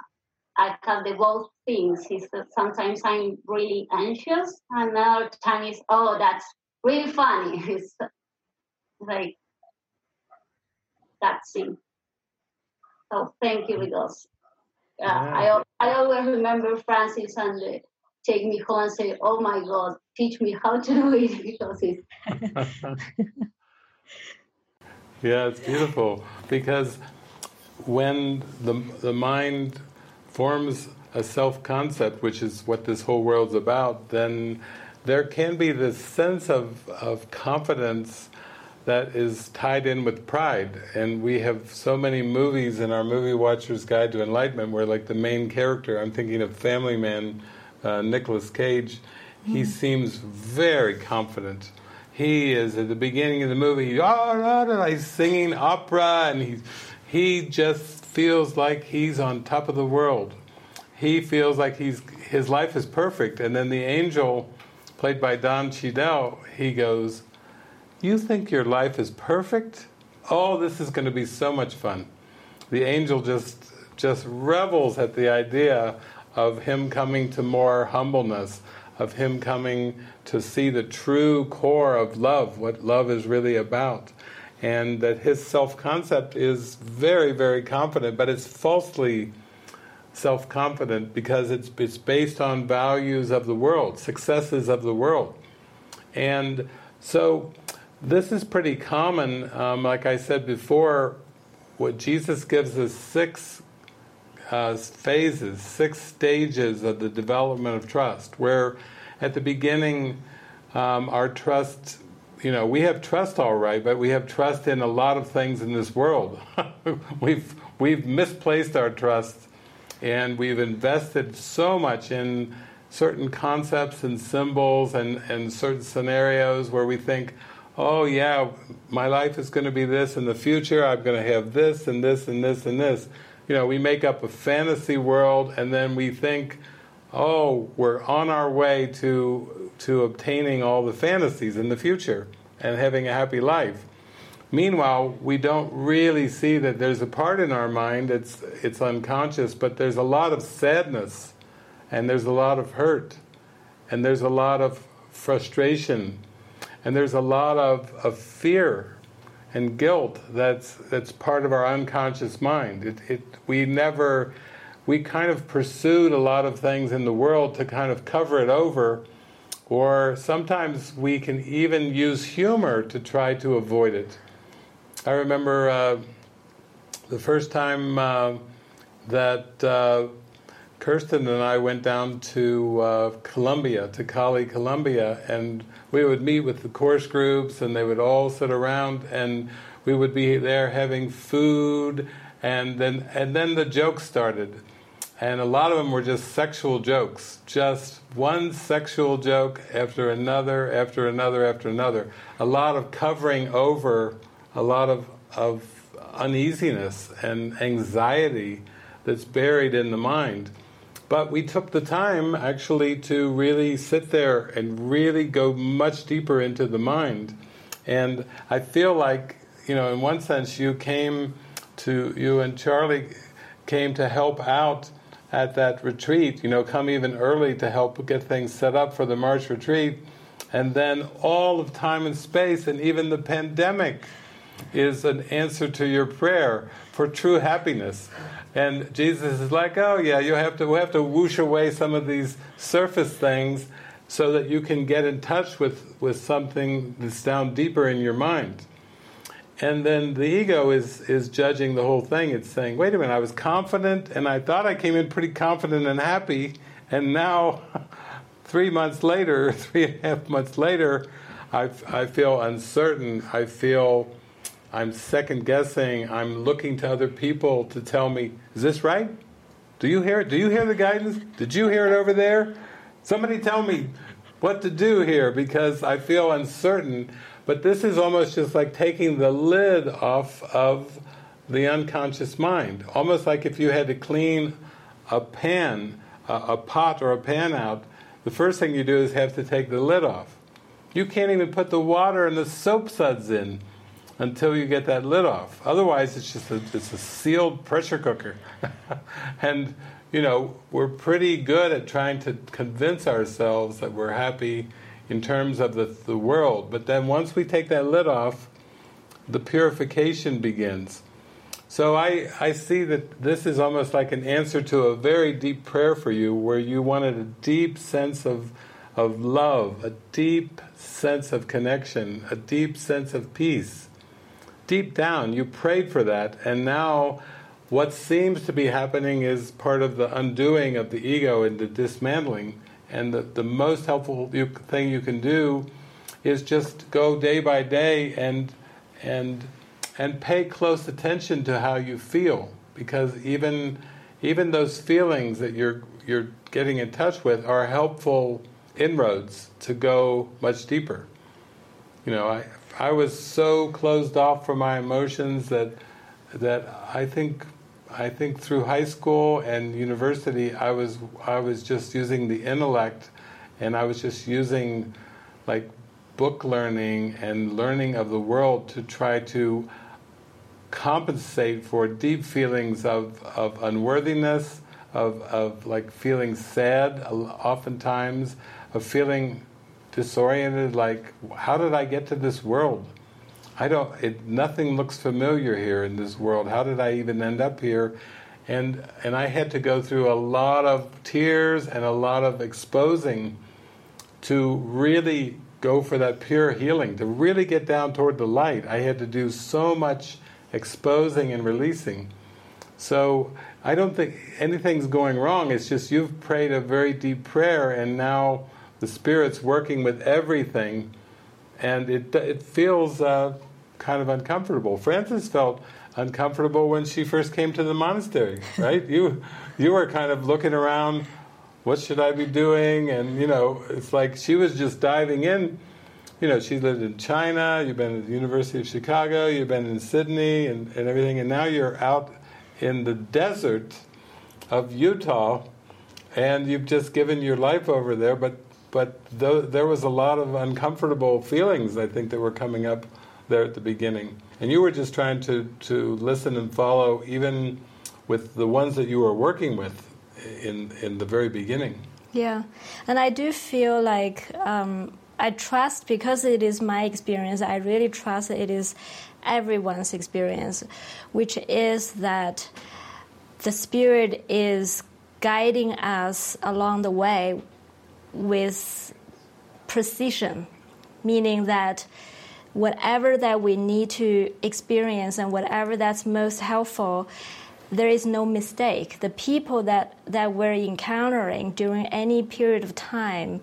I have the both things. Is that sometimes I'm really anxious, and another time is oh that's really funny. It's like that thing. So thank you because uh, I I always remember Frances and take me home and say, "Oh my God, teach me how to do it," because it's. yeah, it's beautiful because when the the mind forms a self concept, which is what this whole world's about, then there can be this sense of of confidence that is tied in with pride. And we have so many movies in our Movie Watcher's Guide to Enlightenment where, like, the main character, I'm thinking of Family Man, uh, Nicolas Cage, he seems very confident. He is at the beginning of the movie, he's singing opera, and he, he just feels like he's on top of the world. He feels like he's his life is perfect. And then the angel, played by Don Cheadle, he goes, you think your life is perfect? Oh, this is going to be so much fun. The angel just just revels at the idea of him coming to more humbleness, of him coming to see the true core of love, what love is really about. And that his self-concept is very, very confident, but it's falsely self-confident because it's, it's based on values of the world, successes of the world. And so this is pretty common. Um, like I said before, what Jesus gives us six uh, phases, six stages of the development of trust. Where at the beginning, um, our trust, you know, we have trust all right, but we have trust in a lot of things in this world. we've we've misplaced our trust, and we've invested so much in certain concepts and symbols and, and certain scenarios where we think, oh yeah, my life is going to be this in the future, I'm going to have this and this and this and this. You know, we make up a fantasy world and then we think, oh, we're on our way to, to obtaining all the fantasies in the future and having a happy life. Meanwhile, we don't really see that there's a part in our mind, it's, it's unconscious, but there's a lot of sadness, and there's a lot of hurt, and there's a lot of frustration, and there's a lot of, of fear and guilt that's that's part of our unconscious mind. It, it, we never, we kind of pursued a lot of things in the world to kind of cover it over, or sometimes we can even use humor to try to avoid it. I remember uh, the first time uh, that uh, Kirsten and I went down to uh, Colombia, to Cali, Colombia, and we would meet with the course groups, and they would all sit around, and we would be there having food, and then and then the jokes started, and a lot of them were just sexual jokes, just one sexual joke after another, after another, after another. A lot of covering over, a lot of of uneasiness and anxiety that's buried in the mind. But we took the time actually to really sit there and really go much deeper into the mind. And I feel like, you know, in one sense, you came to, you and Charlie came to help out at that retreat, you know, come even early to help get things set up for the March retreat. And then all of time and space, and even the pandemic, is an answer to your prayer for true happiness. And Jesus is like, oh yeah, you have to we have to whoosh away some of these surface things so that you can get in touch with, with something that's down deeper in your mind. And then the ego is is judging the whole thing. It's saying, wait a minute, I was confident and I thought I came in pretty confident and happy, and now three months later, three and a half months later, I, I feel uncertain. I feel I'm second guessing. I'm looking to other people to tell me, is this right? Do you hear it? Do you hear the guidance? Did you hear it over there? Somebody tell me what to do here because I feel uncertain. But this is almost just like taking the lid off of the unconscious mind. Almost like if you had to clean a pan, a, a pot or a pan out, the first thing you do is have to take the lid off. You can't even put the water and the soap suds in until you get that lid off. Otherwise, it's just a, it's a sealed pressure cooker. and, you know, we're pretty good at trying to convince ourselves that we're happy in terms of the, the world. But then once we take that lid off, the purification begins. So I, I see that this is almost like an answer to a very deep prayer for you where you wanted a deep sense of, of love, a deep sense of connection, a deep sense of peace. Deep down, you prayed for that, and now what seems to be happening is part of the undoing of the ego and the dismantling. And the, the most helpful you, thing you can do is just go day by day and and and pay close attention to how you feel because even even those feelings that you're you're getting in touch with are helpful inroads to go much deeper. You know, I I was so closed off from my emotions that that I think I think through high school and university I was I was just using the intellect and I was just using like book learning and learning of the world to try to compensate for deep feelings of, of unworthiness, of, of like feeling sad oftentimes, of feeling disoriented, like, how did I get to this world? I don't, it, nothing looks familiar here in this world. How did I even end up here? And, and I had to go through a lot of tears and a lot of exposing to really go for that pure healing, to really get down toward the light. I had to do so much exposing and releasing. So I don't think anything's going wrong. It's just you've prayed a very deep prayer, and now the Spirit's working with everything, and it it feels uh, kind of uncomfortable. Frances felt uncomfortable when she first came to the monastery, right? you you were kind of looking around. What should I be doing? And you know, it's like she was just diving in you know, she lived in China, you've been at the University of Chicago, you've been in Sydney and, and everything, and now you're out in the desert of Utah and you've just given your life over there, but but th- there was a lot of uncomfortable feelings, I think, that were coming up there at the beginning. And you were just trying to, to listen and follow, even with the ones that you were working with in, in the very beginning. Yeah, and I do feel like um, I trust because it is my experience. I really trust it is everyone's experience, which is that the spirit is guiding us along the way with precision, meaning that whatever that we need to experience and whatever that's most helpful, there is no mistake. The people that, that we're encountering during any period of time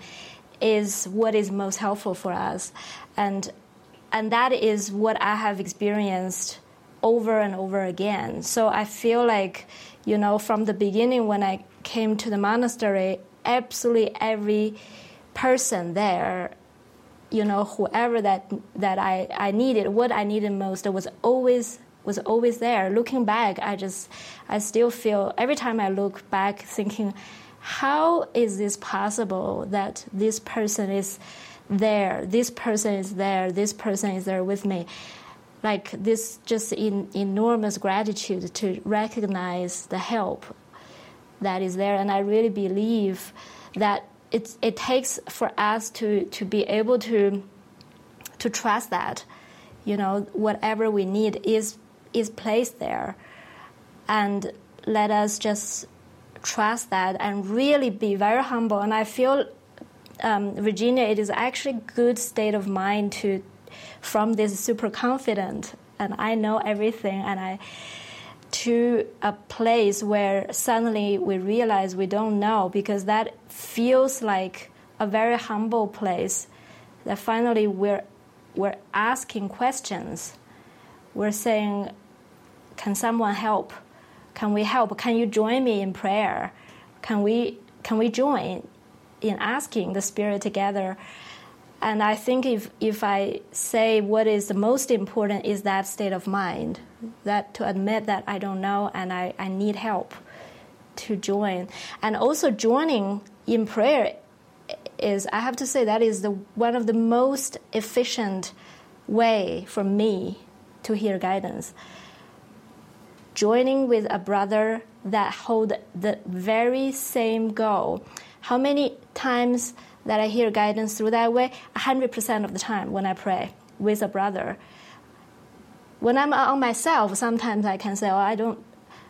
is what is most helpful for us. And, and that is what I have experienced over and over again. So I feel like, you know, from the beginning when I came to the monastery, absolutely every person there, you know, whoever that that I, I needed, what I needed most was always was always there. Looking back, I just I still feel every time I look back thinking how is this possible that this person is there, this person is there, this person is there with me? Like this, just in, enormous gratitude to recognize the help that is there, and I really believe that it it takes for us to to be able to to trust that, you know, whatever we need is is placed there, and let us just trust that and really be very humble. And I feel, um, Virginia, it is actually good state of mind to, from this super confident. And I know everything. And I, to a place where suddenly we realize we don't know because that feels like a very humble place that finally we're, we're asking questions. We're saying, Can someone help? Can we help? Can you join me in prayer? Can we, can we join in asking the Spirit together? And I think if, if I say what is the most important is that state of mind, that to admit that I don't know and I, I need help to join. And also joining in prayer is, I have to say, that is the, one of the most efficient way for me to hear guidance. Joining with a brother that hold the very same goal. How many times that I hear guidance through that way? 100% of the time when I pray with a brother. When I'm on myself, sometimes I can say, oh, I don't,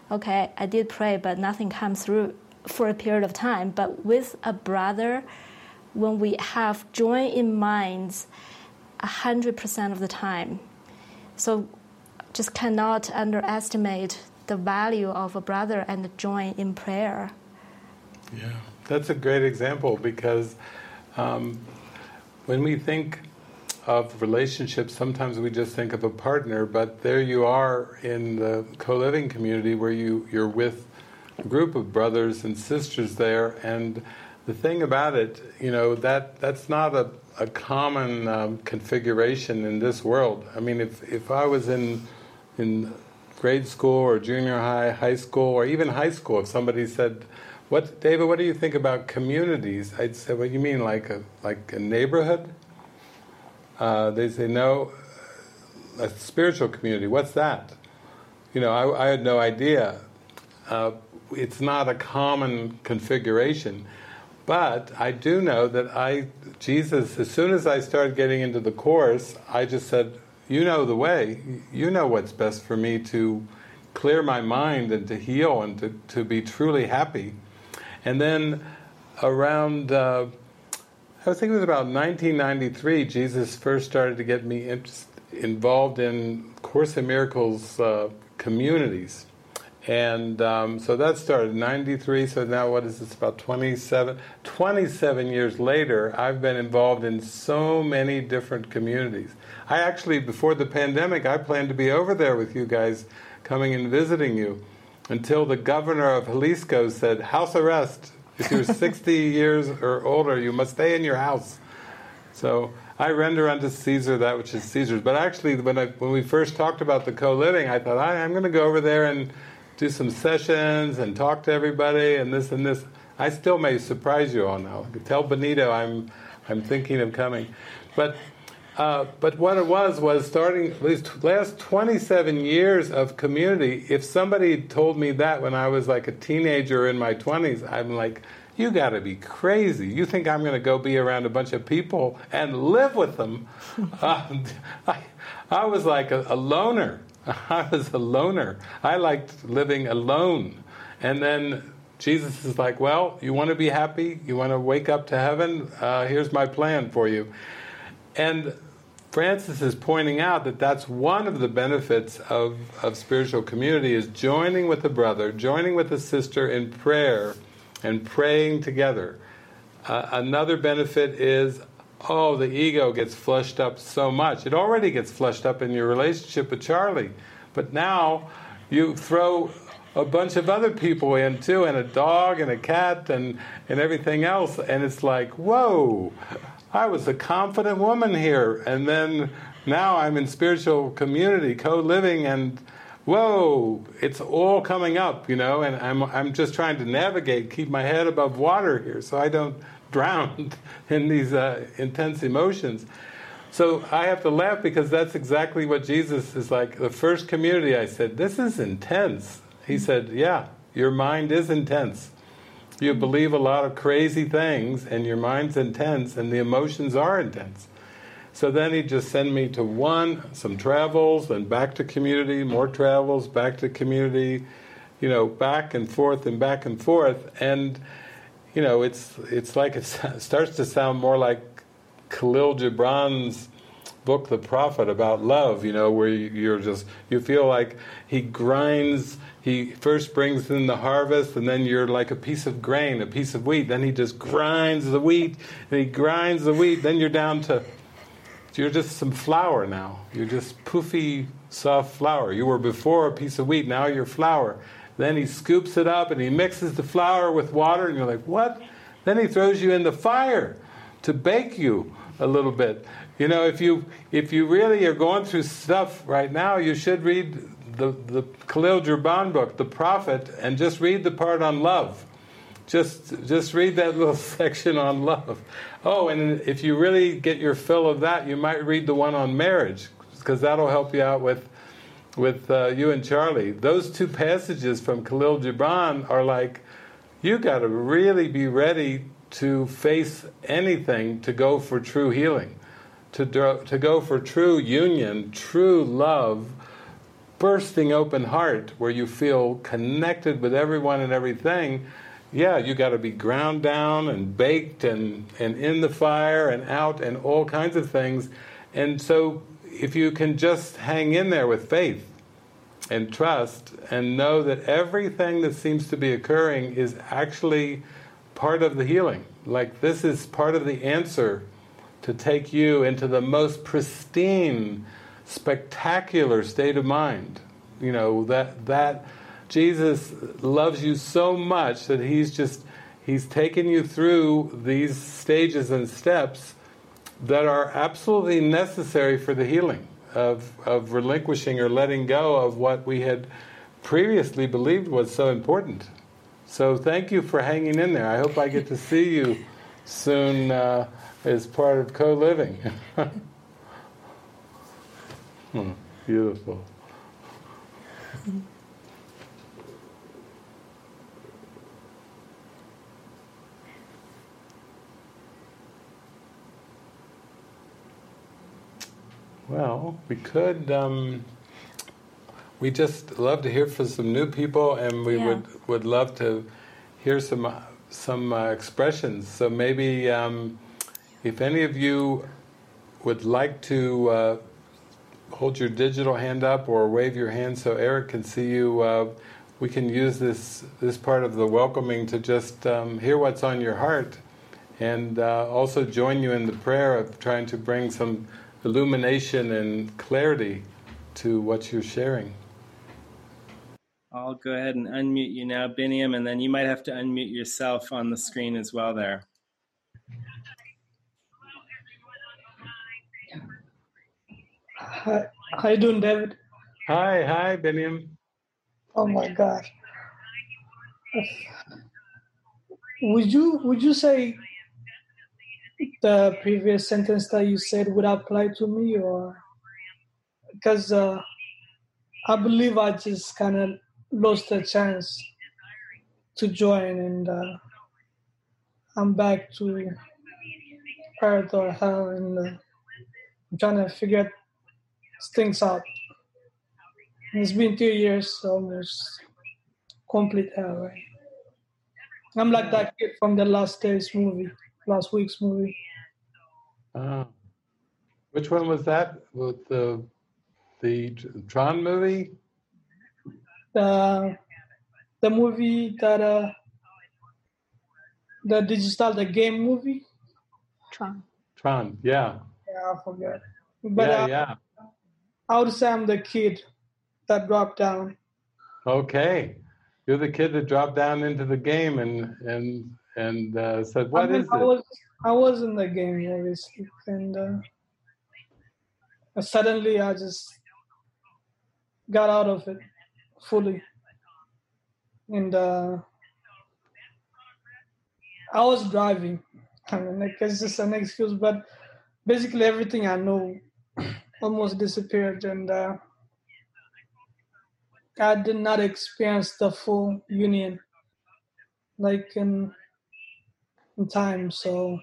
okay, I did pray, but nothing comes through for a period of time. But with a brother, when we have joy in minds, 100% of the time. So just cannot underestimate the value of a brother and join in prayer. Yeah, that's a great example because um, when we think of relationships, sometimes we just think of a partner, but there you are in the co-living community where you, you're with a group of brothers and sisters there, and the thing about it, you know, that that's not a, a common um, configuration in this world. I mean, if, if I was in in grade school or junior high, high school, or even high school, if somebody said, "What, David? What do you think about communities?" I'd say, "What you mean, like a like a neighborhood?" Uh, they say, "No, a spiritual community. What's that?" You know, I, I had no idea. Uh, it's not a common configuration. But I do know that I, Jesus, as soon as I started getting into the Course, I just said, You know the way. You know what's best for me to clear my mind and to heal and to, to be truly happy. And then around, uh, I think it was about 1993, Jesus first started to get me involved in Course in Miracles uh, communities. And um, so that started in 93, so now what is this, about 27, 27 years later, I've been involved in so many different communities. I actually, before the pandemic, I planned to be over there with you guys, coming and visiting you, until the governor of Jalisco said, house arrest, if you're 60 years or older, you must stay in your house. So I render unto Caesar that which is Caesar's. But actually, when, I, when we first talked about the co-living, I thought, I'm going to go over there and do some sessions and talk to everybody and this and this. I still may surprise you all now. Tell Benito I'm I'm thinking of coming, but uh, but what it was was starting these last 27 years of community. If somebody told me that when I was like a teenager in my 20s, I'm like, you got to be crazy. You think I'm going to go be around a bunch of people and live with them? uh, I, I was like a, a loner. I was a loner. I liked living alone. And then Jesus is like, well, you want to be happy? You want to wake up to heaven? Uh, here's my plan for you. And Frances is pointing out that that's one of the benefits of, of spiritual community is joining with a brother, joining with a sister in prayer and praying together. Uh, another benefit is oh, the ego gets flushed up so much. It already gets flushed up in your relationship with Charlie, but now you throw a bunch of other people in too, and a dog and a cat and, and everything else, and it's like, whoa, I was a confident woman here, and then now I'm in spiritual community, co-living, and whoa, it's all coming up, you know, and I'm, I'm just trying to navigate, keep my head above water here so I don't drown in these uh, intense emotions. So I have to laugh because that's exactly what Jesus is like. The first community, I said, This is intense. He said, Yeah, your mind is intense. You believe a lot of crazy things, and your mind's intense, and the emotions are intense. So then he just sent me to one, some travels, then back to community, more travels, back to community, you know, back and forth and back and forth. And you know, it's it's like it starts to sound more like Kahlil Gibran's book, The Prophet, about love, you know, where you're just, you feel like he grinds, he first brings in the harvest, and then you're like a piece of grain, a piece of wheat. Then he just grinds the wheat, and he grinds the wheat. Then you're down to, you're just some flour now. You're just poofy, soft flour. You were before a piece of wheat, now you're flour. Then he scoops it up and he mixes the flour with water, and you're like, what? Then he throws you in the fire to bake you a little bit. You know, if you if you really are going through stuff right now, you should read the the Kahlil Gibran book, The Prophet, and just read the part on love. Just just read that little section on love. Oh, and if you really get your fill of that, you might read the one on marriage because that'll help you out with with uh, you and Charlie. Those two passages from Kahlil Gibran are like you got to really be ready to face anything to go for true healing to, to go for true union, true love, bursting open heart, where you feel connected with everyone and everything, yeah, you got to be ground down and baked and, and in the fire and out and all kinds of things. And so, if you can just hang in there with faith and trust and know that everything that seems to be occurring is actually part of the healing, like this is part of the answer to take you into the most pristine, spectacular state of mind. You know, that, that Jesus loves you so much that He's just, He's taken you through these stages and steps that are absolutely necessary for the healing of, of relinquishing or letting go of what we had previously believed was so important. So thank you for hanging in there. I hope I get to see you soon. Uh, is part of co-living. hmm, beautiful. Well, we could. Um, we just love to hear from some new people, and we yeah. would would love to hear some some uh, expressions. So maybe um, if any of you would like to uh, hold your digital hand up or wave your hand so Eric can see you, uh, we can use this this part of the welcoming to just um, hear what's on your heart and uh, also join you in the prayer of trying to bring some illumination and clarity to what you're sharing. I'll go ahead and unmute you now, Biniam, and then you might have to unmute yourself on the screen as well there. Hi, how you doing, David? Hi, hi, Biniam. Oh my God. Would you would you say the previous sentence that you said would apply to me, or because uh, I believe I just kind of lost the chance to join, and uh, I'm back to earth or hell, and uh, I'm trying to figure things out. It's been two years, almost complete hell, right? I'm like that kid from the last day's movie, last week's movie. Uh, which one was that? With the the Tron movie? The the movie that uh the digital the game movie. Tron. Tron, yeah. Yeah, I forget. But yeah, uh, yeah. I would say I'm the kid that dropped down. Okay, you're the kid that dropped down into the game and and and uh, said, "What I mean, is I it?" Was, I was in the game obviously, and uh, suddenly I just got out of it fully, and uh, I was driving. I mean, like, it's just an excuse, but basically everything I know almost disappeared, and uh, I did not experience the full union like in, in time. So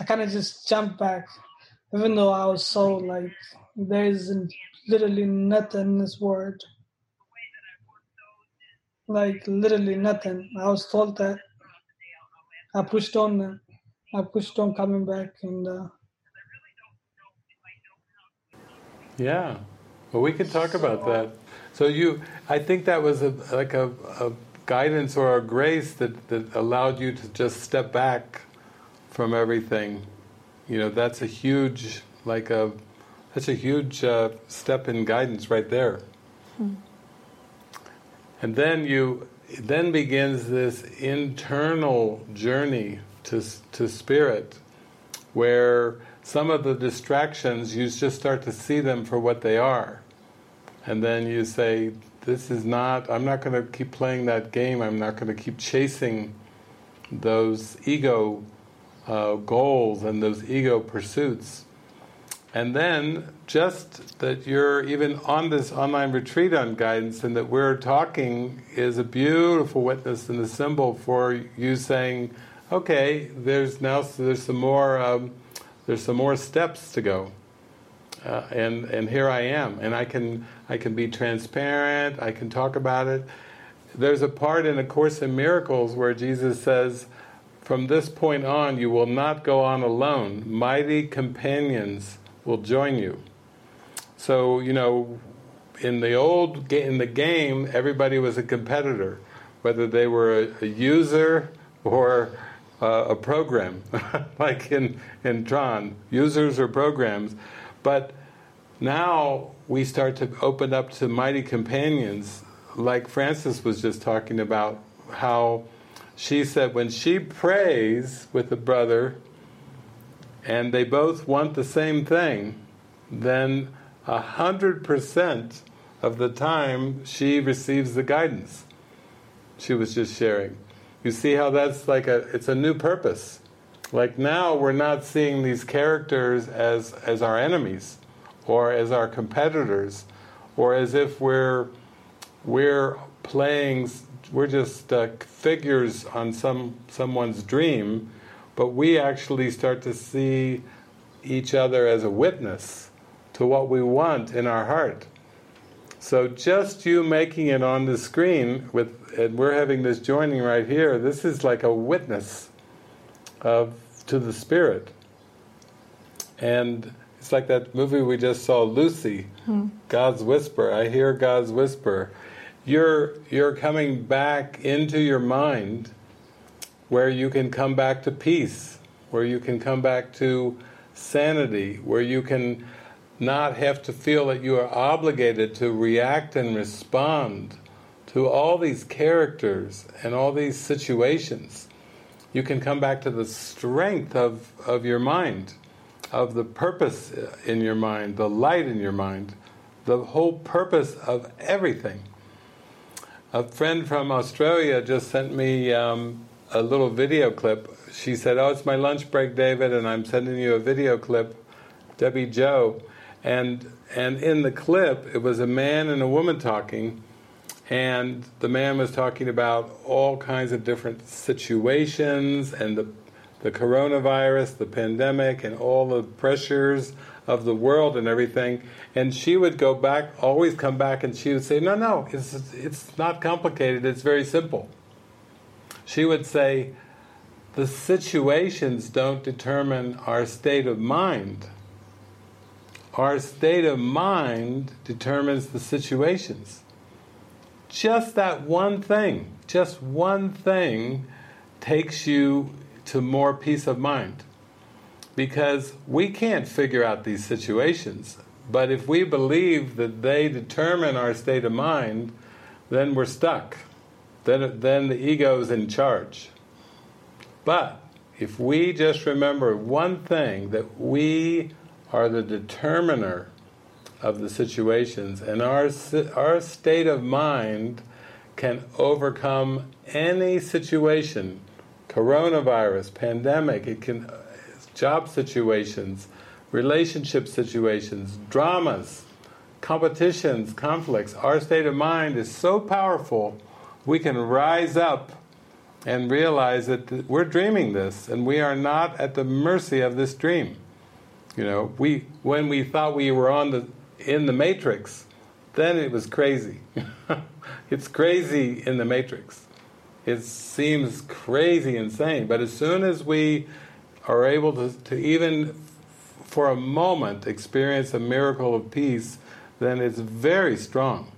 I kind of just jumped back, even though I was so like there is literally nothing in this world. Like literally nothing. I was told that. I pushed on. I pushed on coming back, and uh, Yeah. Well, we can talk about that. So you, I think that was a, like a, a guidance or a grace that, that allowed you to just step back from everything. You know, that's a huge, like a, that's a huge uh, step in guidance right there. Hmm. And then you, then begins this internal journey to to spirit, where some of the distractions you just start to see them for what they are, and then you say, "This is not. I'm not going to keep playing that game. I'm not going to keep chasing those ego uh, goals and those ego pursuits." And then, just that you're even on this online retreat on guidance and that we're talking is a beautiful witness and a symbol for you saying, okay, there's now there's some more um, there's some more steps to go, uh, and and here I am, and I can I can be transparent. I can talk about it. There's a part in A Course in Miracles where Jesus says, "From this point on, you will not go on alone. Mighty companions." will join you. So, you know, in the old in the game, everybody was a competitor, whether they were a, a user or uh, a program, like in in Tron, users or programs. But now we start to open up to mighty companions, like Frances was just talking about, how she said when she prays with a brother and they both want the same thing, then a hundred percent of the time she receives the guidance. She was just sharing. You see how that's like a it's a new purpose. Like now we're not seeing these characters as as our enemies or as our competitors or as if we're we're playing we're just uh, figures on some someone's dream but we actually start to see each other as a witness to what we want in our heart. So just you making it on the screen with and we're having this joining right here, this is like a witness of to the spirit. And it's like that movie we just saw, Lucy, hmm. God's Whisper. I hear God's whisper. You're you're coming back into your mind where you can come back to peace, where you can come back to sanity, where you can not have to feel that you are obligated to react and respond to all these characters and all these situations. You can come back to the strength of, of your mind, of the purpose in your mind, the light in your mind, the whole purpose of everything. A friend from Australia just sent me um, a little video clip. She said, "Oh, it's my lunch break, David, and I'm sending you a video clip, Debbie Joe." And and in the clip, it was a man and a woman talking, and the man was talking about all kinds of different situations and the the coronavirus, the pandemic, and all the pressures of the world and everything. And she would go back, always come back, and she would say, "No, no, it's it's not complicated. It's very simple." She would say, the situations don't determine our state of mind. Our state of mind determines the situations. Just that one thing, just one thing takes you to more peace of mind. Because we can't figure out these situations, but if we believe that they determine our state of mind, then we're stuck then, then the ego is in charge. But if we just remember one thing that we are the determiner of the situations, and our our state of mind can overcome any situation, coronavirus, pandemic, it can job situations, relationship situations, dramas, competitions, conflicts. Our state of mind is so powerful we can rise up and realize that we're dreaming this and we are not at the mercy of this dream. You know, we when we thought we were on the in the matrix, then it was crazy. it's crazy in the matrix. It seems crazy insane, but as soon as we are able to, to even for a moment experience a miracle of peace, then it's very strong.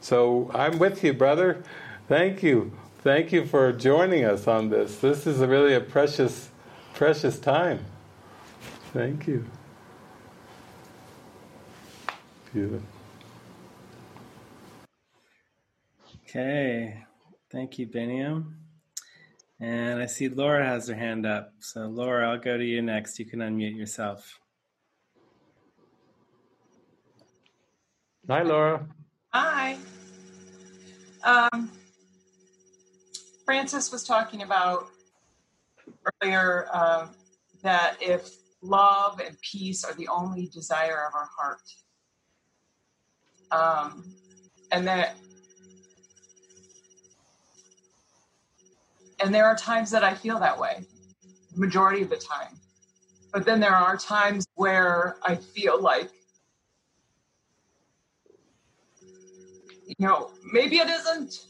So I'm with you, brother. Thank you. Thank you for joining us on this. This is a really a precious, precious time. Thank you. Beautiful. Okay. Thank you, Beniam. And I see Laura has her hand up. So, Laura, I'll go to you next. You can unmute yourself. Hi, Laura. Hi. Um, Frances was talking about earlier uh, that if love and peace are the only desire of our heart, um, and that and there are times that I feel that way, majority of the time. But then there are times where I feel like you know, maybe it isn't,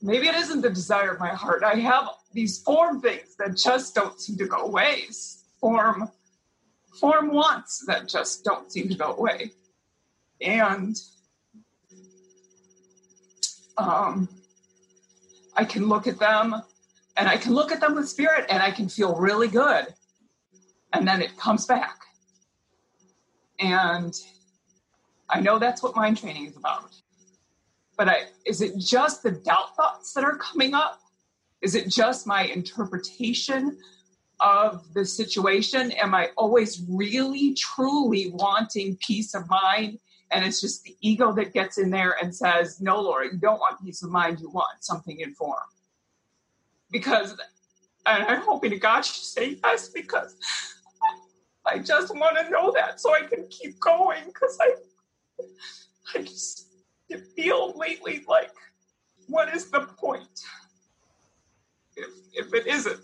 maybe it isn't the desire of my heart. I have these form things that just don't seem to go away. Form, form wants that just don't seem to go away. And um, I can look at them and I can look at them with spirit and I can feel really good. And then it comes back. And I know that's what mind training is about but I, is it just the doubt thoughts that are coming up? Is it just my interpretation of the situation? Am I always really, truly wanting peace of mind? And it's just the ego that gets in there and says, no, Laura, you don't want peace of mind. You want something in form. Because, and I'm hoping to God you say yes, because I just want to know that so I can keep going. Because I, I just, feel lately like what is the point if if it isn't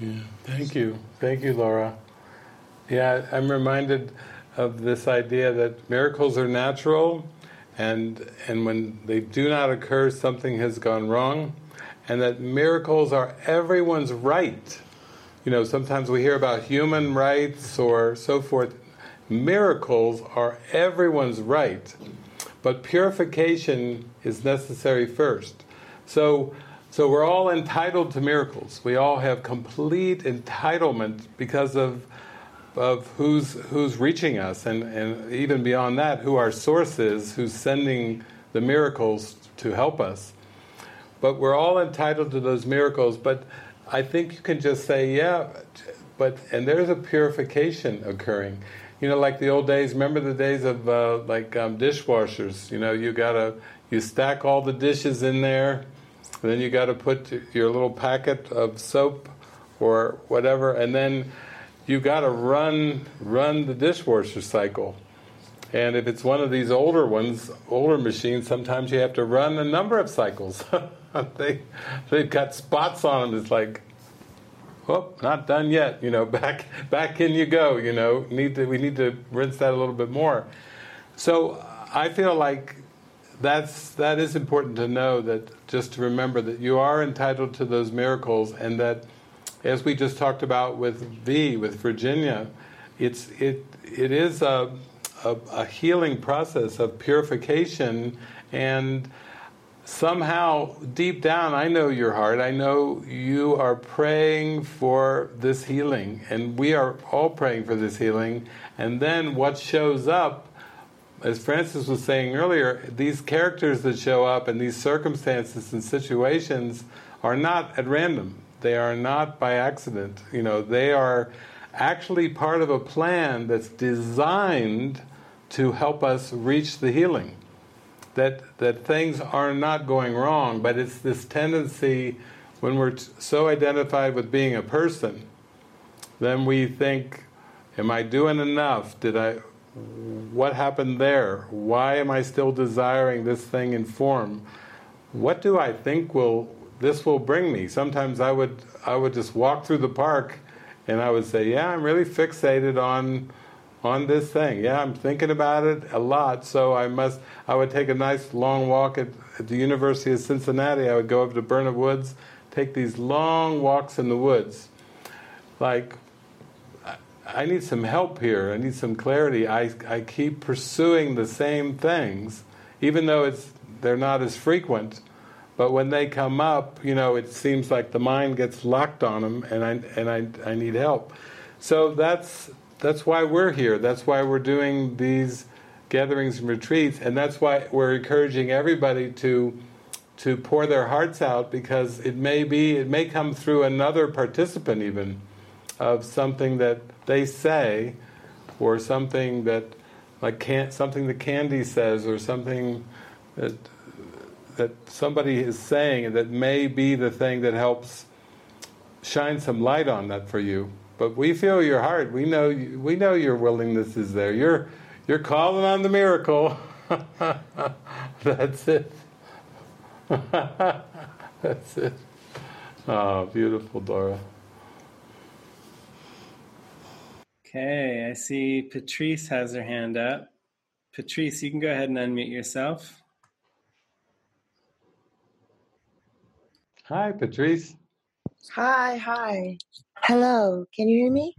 yeah. Thank you. Thank you laura. Yeah i'm reminded of this idea that miracles are natural and and when they do not occur something has gone wrong and that miracles are everyone's right. You know sometimes we hear about human rights or so forth. Miracles are everyone's right, but purification is necessary first. So, so we're all entitled to miracles. We all have complete entitlement because of of who's who's reaching us, and, and even beyond that, who our source is, who's sending the miracles to help us. But we're all entitled to those miracles. But I think you can just say, yeah, but and there's a purification occurring you know, like the old days. Remember the days of uh, like um, dishwashers. You know, you gotta you stack all the dishes in there, then you got to put your little packet of soap or whatever, and then you got to run run the dishwasher cycle. And if it's one of these older ones, older machines, sometimes you have to run a number of cycles. they they've got spots on them. It's like oh, not done yet. You know, back back in you go. You know, need to we need to rinse that a little bit more. So I feel like that's that is important to know that just to remember that you are entitled to those miracles and that as we just talked about with V with Virginia, it's it it is a a, a healing process of purification and somehow deep down I know your heart. I know you are praying for this healing and we are all praying for this healing and then what shows up as Frances was saying earlier, these characters that show up and these circumstances and situations are not at random. They are not by accident. You know, they are actually part of a plan that's designed to help us reach the healing that that things are not going wrong, but it's this tendency when we're so identified with being a person, then we think, am I doing enough? Did I what happened there? Why am I still desiring this thing in form? What do I think will this will bring me? Sometimes I would I would just walk through the park and I would say, yeah, I'm really fixated on on this thing. Yeah, I'm thinking about it a lot, so I must, I would take a nice long walk at, at the University of Cincinnati. I would go over to Burnet Woods, take these long walks in the woods, like I need some help here. I need some clarity. I, I keep pursuing the same things, even though it's they're not as frequent. But when they come up, you know, it seems like the mind gets locked on them, and I and I I need help. So that's that's why we're here. That's why we're doing these gatherings and retreats, and that's why we're encouraging everybody to to pour their hearts out because it may be it may come through another participant even of something that they say or something that like can, something that Candy says or something that that somebody is saying that may be the thing that helps shine some light on that for you. But we feel your heart. We know you, we know your willingness is there. You're you're calling on the miracle. That's it. That's it. Oh, beautiful, Dora. Okay, I see Patrice has her hand up. Patrice, you can go ahead and unmute yourself. Hi, Patrice. Hi, hi. Hello, can you hear me?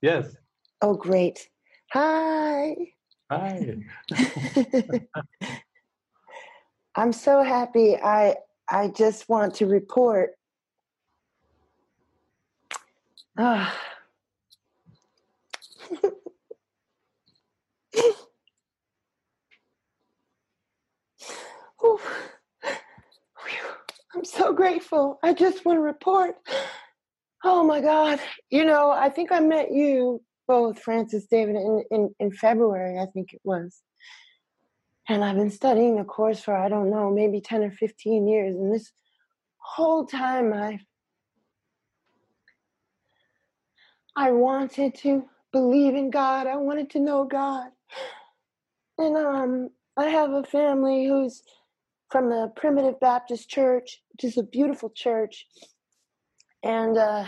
Yes. Oh, great. Hi. Hi. I'm so happy. I I just want to report. Ah. Whew. I'm so grateful. I just want to report. Oh my God. You know, I think I met you both, Frances David, in, in, in February, I think it was. And I've been studying the course for, I don't know, maybe 10 or 15 years. And this whole time I I wanted to believe in God. I wanted to know God. And um I have a family who's from the Primitive Baptist Church, which is a beautiful church. And uh,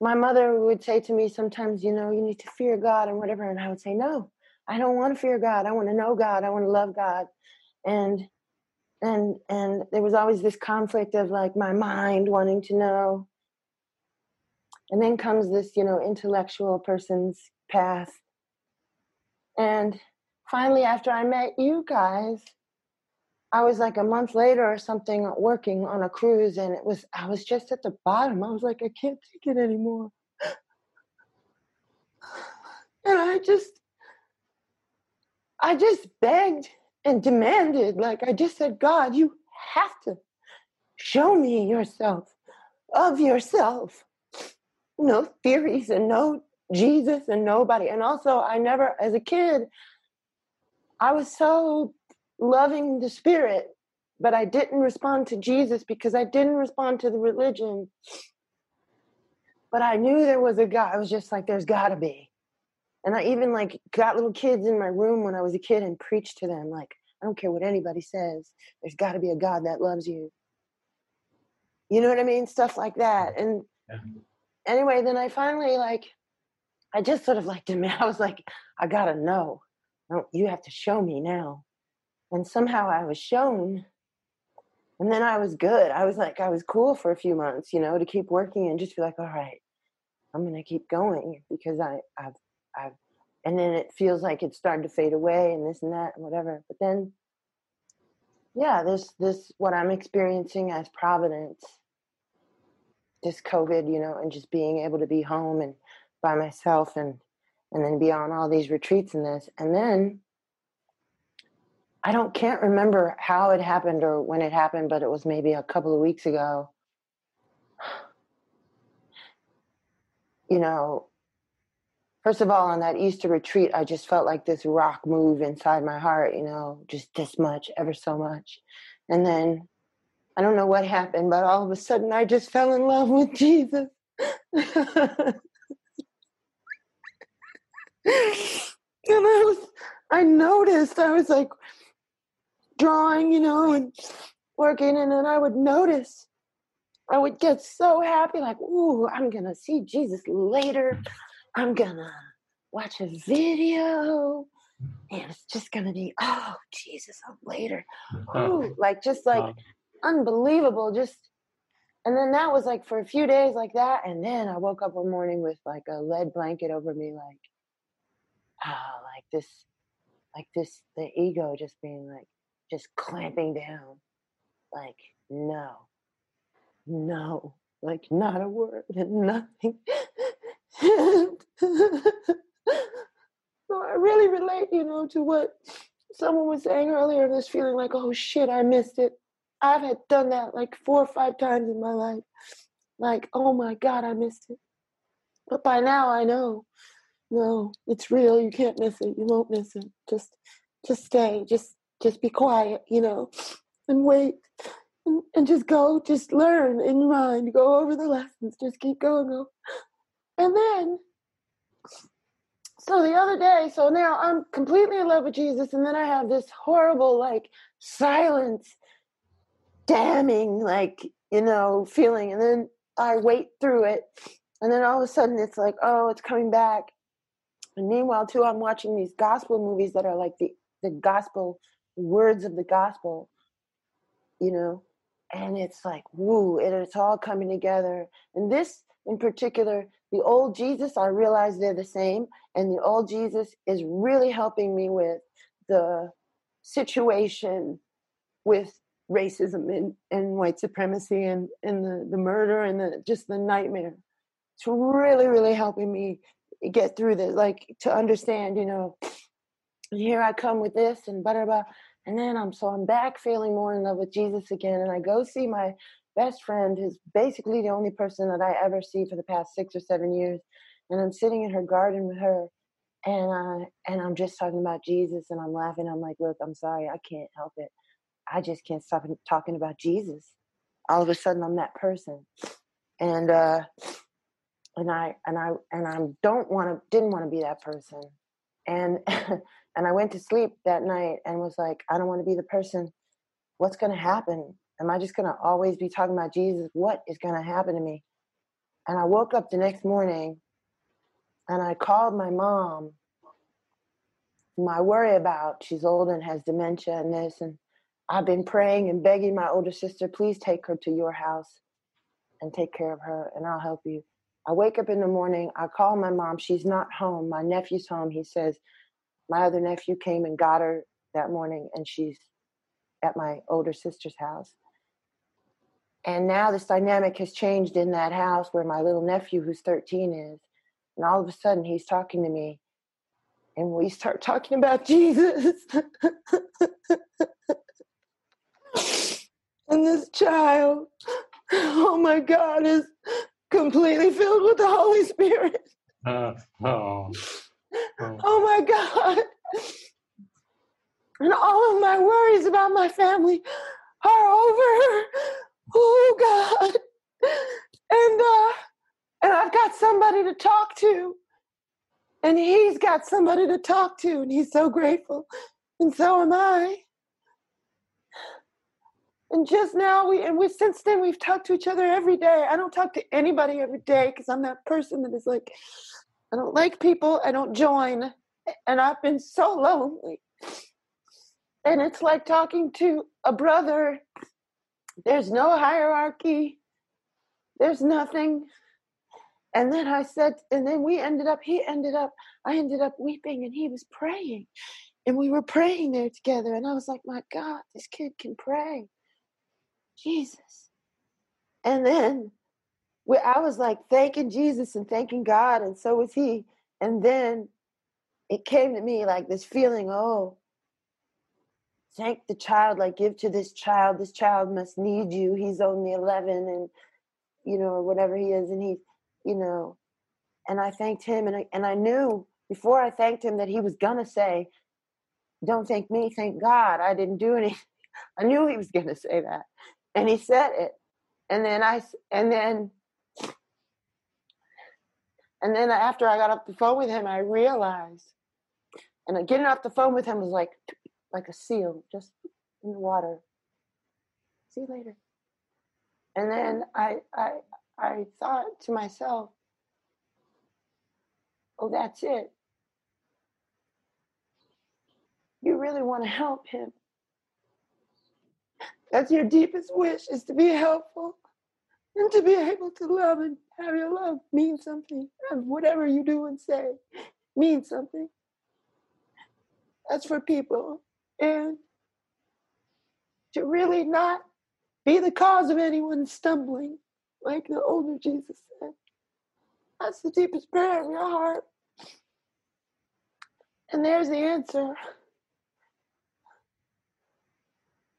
my mother would say to me sometimes, you know, you need to fear God and whatever. And I would say, no, I don't want to fear God. I want to know God. I want to love God. And and and there was always this conflict of like my mind wanting to know. And then comes this, you know, intellectual person's path. And finally, after I met you guys, I was like a month later or something working on a cruise and it was I was just at the bottom. I was like, I can't take it anymore. And I just I just begged and demanded, like I just said, God, you have to show me yourself, of yourself. No theories and no Jesus and nobody. And also I never as a kid, I was so loving the spirit, but I didn't respond to Jesus because I didn't respond to the religion. But I knew there was a God. I was just like, there's got to be. And I even like got little kids in my room when I was a kid and preached to them like, I don't care what anybody says. There's got to be a God that loves you. You know what I mean? Stuff like that. And. Anyway, then I finally like, I just sort of like demand. I was like, I gotta know. You have to show me now and somehow I was shown. And then I was good. I was like, I was cool for a few months, you know, to keep working and just be like, all right, I'm gonna keep going because I, I've, I've, and then it feels like it's starting to fade away and this and that and whatever. But then, yeah, this, this, what I'm experiencing as Providence, this COVID, you know, and just being able to be home and by myself and, and then be on all these retreats and this, and then I don't can't remember how it happened or when it happened, but it was maybe a couple of weeks ago. You know, first of all, on that Easter retreat, I just felt like this rock move inside my heart, you know, just this much, ever so much. And then I don't know what happened, but all of a sudden I just fell in love with Jesus. and I was I noticed, I was like, drawing, you know, and working, and then I would notice. I would get so happy, like, ooh, I'm gonna see Jesus later. I'm gonna watch a video, and it's just gonna be, oh, Jesus, oh, later. Ooh, like just like unbelievable, just and then that was like for a few days like that and then i woke up one morning with like a lead blanket over me like ah like this like this the ego just being like just clamping down. Like no no like not a word and nothing. So i really relate you know to what someone was saying earlier this feeling like oh shit i missed it I've had done that like four or five times in my life. Like, oh my God, I missed it. But by now I know, no, it's real. You can't miss it. You won't miss it. Just, just stay. Just, just be quiet, you know, and wait, and, and just go. Just learn in mind. Go over the lessons. Just keep going. Go. And then, so the other day, so now I'm completely in love with Jesus, and then I have this horrible like silence damning, like, you know, feeling. And then I wait through it. And then all of a sudden it's like, oh, it's coming back. And meanwhile, too, I'm watching these gospel movies that are like the, the gospel words of the gospel, you know, and it's like, woo, and it's all coming together. And this in particular, the old Jesus, I realize they're the same. And the old Jesus is really helping me with the situation with racism and, and white supremacy and, and the, the murder and the just the nightmare. It's really, really helping me get through this, like to understand, you know, here I come with this and blah, blah, blah. And then I'm so I'm back feeling more in love with Jesus again. And I go see my best friend, who's basically the only person that I ever see for the past six or seven years. And I'm sitting in her garden with her and I and I'm just talking about Jesus and I'm laughing. I'm like, look, I'm sorry, I can't help it. I just can't stop talking about Jesus. All of a sudden, I'm that person, and uh, and I and I and I don't want to didn't want to be that person, and and I went to sleep that night and was like, I don't want to be the person. What's going to happen? Am I just going to always be talking about Jesus? What is going to happen to me? And I woke up the next morning, and I called my mom. My worry about she's old and has dementia and this and I've been praying and begging my older sister, please take her to your house and take care of her, and I'll help you. I wake up in the morning, I call my mom, she's not home. My nephew's home. He says, My other nephew came and got her that morning, and she's at my older sister's house. And now this dynamic has changed in that house where my little nephew, who's 13, is. And all of a sudden, he's talking to me. And we start talking about Jesus. And this child, oh my God, is completely filled with the Holy Spirit. Uh, oh. oh. oh my God. And all of my worries about my family are over. Oh God. And uh and I've got somebody to talk to. And he's got somebody to talk to, and he's so grateful. And so am I. And just now, we and we since then we've talked to each other every day. I don't talk to anybody every day because I'm that person that is like, I don't like people. I don't join, and I've been so lonely. And it's like talking to a brother. There's no hierarchy. There's nothing. And then I said, and then we ended up. He ended up. I ended up weeping, and he was praying, and we were praying there together. And I was like, my God, this kid can pray Jesus. And then I was like thanking Jesus and thanking God, and so was he. And then it came to me like this feeling, oh, thank the child, like give to this child. This child must need you. He's only 11 and, you know, whatever he is. And he, you know, and I thanked him. And I, and I knew before I thanked him that he was going to say, don't thank me, thank God. I didn't do anything. I knew he was going to say that and he said it. And then i and then and then after i got off the phone with him i realized and getting off the phone with him was like like a seal just in the water. See you later. And then i i i thought to myself oh that's it. You really want to help him that's your deepest wish is to be helpful. and to be able to love and have your love mean something, and whatever you do and say means something. That's for people. And to really not be the cause of anyone stumbling, like the older Jesus said. That's the deepest prayer of your heart. And there's the answer.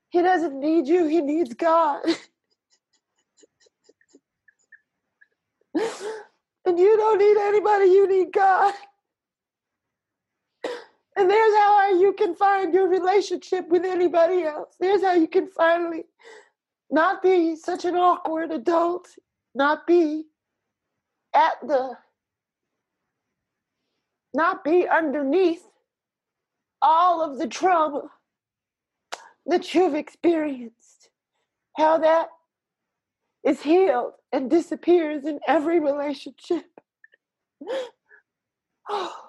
He doesn't need you, he needs God. and you don't need anybody, you need God. And there's how you can find your relationship with anybody else. There's how you can finally not be such an awkward adult, not be at the, not be underneath all of the trauma that you've experienced, how that is healed and disappears in every relationship. oh.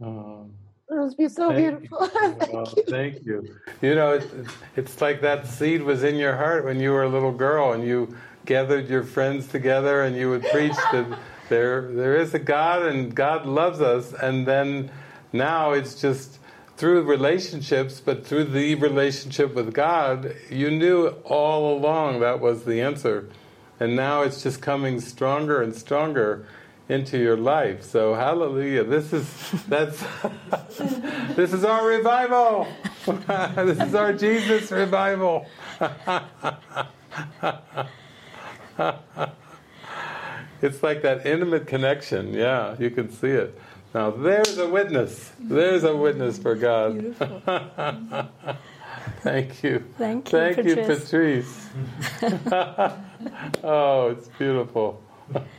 Um, it must be so thank beautiful. You. thank, Well, you. thank you. You know, it's, it's like that seed was in your heart when you were a little girl and you gathered your friends together and you would preach that there there is a God and God loves us and then now it's just through relationships but through the relationship with God you knew all along that was the answer. And now it's just coming stronger and stronger into your life. So hallelujah. This is that's this is our revival. This is our Jesus revival. It's like that intimate connection. Yeah, you can see it. Now there's a witness. There's a witness for God. Thank you. Thank you, Thank you, Patrice. Patrice. oh, it's beautiful.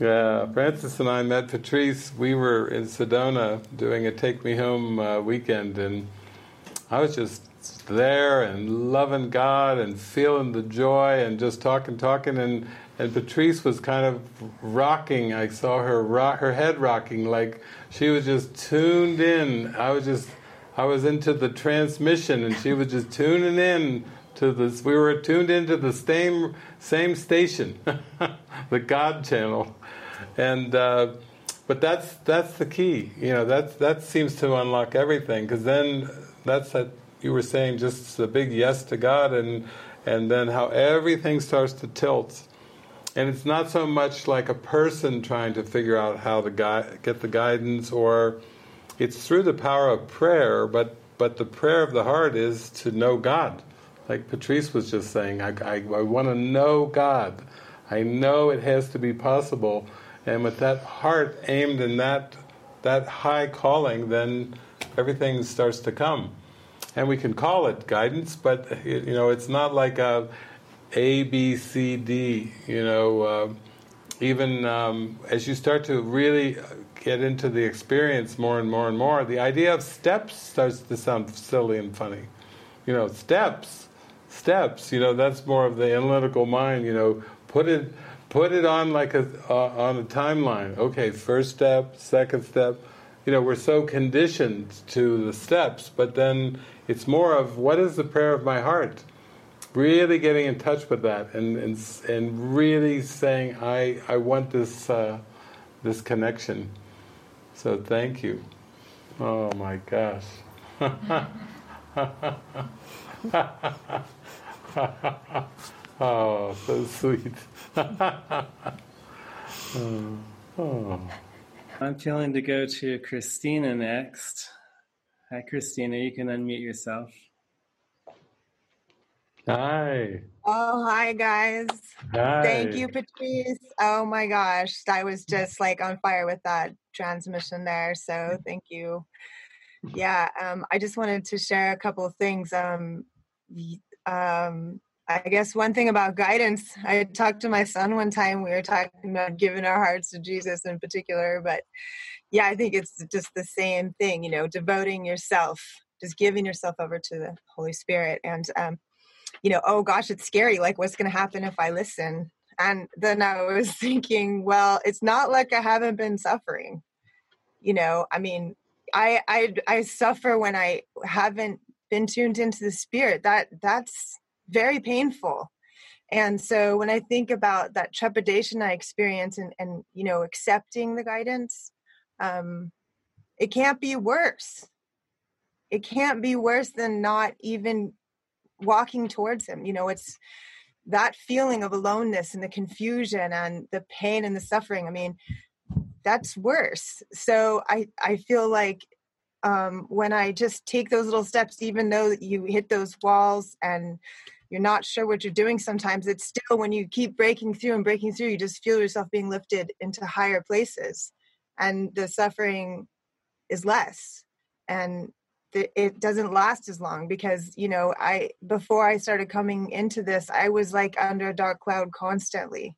yeah, Frances and I met Patrice. We were in Sedona doing a Take Me Home uh, weekend, and I was just there and loving God and feeling the joy and just talking, talking, and and Patrice was kind of rocking. I saw her rock, her head rocking like she was just tuned in. I was just, I was into the transmission, and she was just tuning in to this. We were tuned into the same same station, the God channel, and. Uh, but that's that's the key, you know. That that seems to unlock everything because then that's that you were saying just a big yes to God, and and then how everything starts to tilt, and it's not so much like a person trying to figure out how to gui- get the guidance, or it's through the power of prayer. But but the prayer of the heart is to know God, like Patrice was just saying. I I, I want to know God. I know it has to be possible, and with that heart aimed in that that high calling, then everything starts to come and we can call it guidance, but you know it's not like a A B C D. You know, uh, even um, as you start to really get into the experience more and more and more, the idea of steps starts to sound silly and funny. You know, steps, steps. You know, that's more of the analytical mind. You know, put it put it on like a uh, on a timeline. Okay, first step, second step. You know, we're so conditioned to the steps, but then it's more of what is the prayer of my heart? Really getting in touch with that and and, and really saying, I, I want this, uh, this connection. So thank you. Oh my gosh. oh, so sweet. oh. oh. I'm feeling to go to Christina next. Hi, Christina. You can unmute yourself. Hi. Oh, hi guys. Hi. Thank you, Patrice. Oh my gosh. I was just like on fire with that transmission there. So thank you. Yeah, um, I just wanted to share a couple of things. Um, um, I guess one thing about guidance, I talked to my son one time. We were talking about giving our hearts to Jesus in particular, but yeah, I think it's just the same thing, you know, devoting yourself, just giving yourself over to the Holy Spirit. And, um, you know, oh gosh, it's scary. Like, what's going to happen if I listen? And then I was thinking, well, it's not like I haven't been suffering. You know, I mean, I I I suffer when I haven't been tuned into the spirit. That that's very painful. And so when I think about that trepidation I experience and, and you know, accepting the guidance, um, it can't be worse. It can't be worse than not even walking towards him. You know, it's that feeling of aloneness and the confusion and the pain and the suffering. I mean, that's worse. So I, I feel like um, when I just take those little steps, even though you hit those walls and you're not sure what you're doing sometimes, it's still when you keep breaking through and breaking through, you just feel yourself being lifted into higher places. And the suffering is less. And it doesn't last as long because you know i before i started coming into this i was like under a dark cloud constantly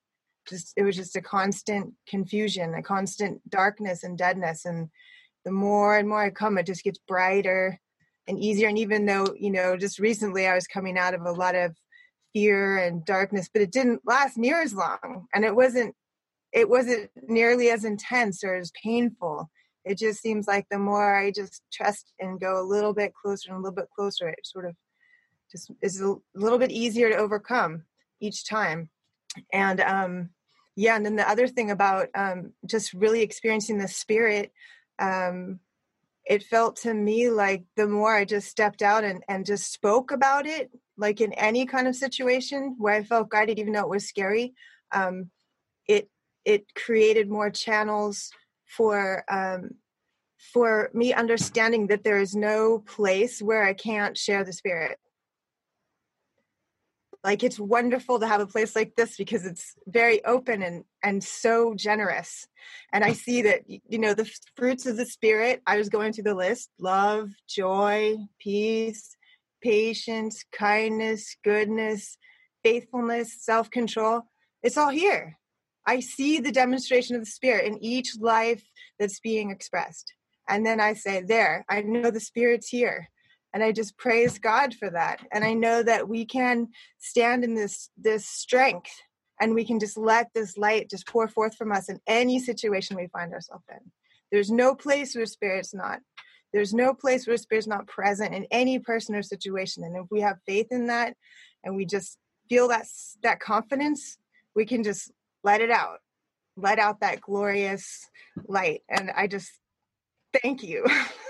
just it was just a constant confusion a constant darkness and deadness and the more and more I come, it just gets brighter and easier. And even though, you know, just recently I was coming out of a lot of fear and darkness, but it didn't last near as long. And it wasn't it wasn't nearly as intense or as painful. It just seems like the more I just trust and go a little bit closer and a little bit closer, it sort of just is a little bit easier to overcome each time. And um yeah, and then the other thing about um just really experiencing the spirit um, it felt to me like the more I just stepped out and, and just spoke about it, like in any kind of situation where I felt guided, even though it was scary, um, it it created more channels for um, for me understanding that there is no place where I can't share the spirit. Like it's wonderful to have a place like this because it's very open and and so generous. And i see that you know the fruits of the spirit i was going through the list. Love joy peace patience kindness goodness faithfulness self-control. It's all here i see the demonstration of the spirit in each life that's being expressed. And then i say there i know the spirit's here. And i just praise god for that. And i know that we can stand in this this strength and we can just let this light just pour forth from us in any situation we find ourselves in. There's no place where spirit's not. There's no place where spirit's not present in any person or situation. And if we have faith in that and we just feel that that confidence we can just let it out let out that glorious light and i just thank you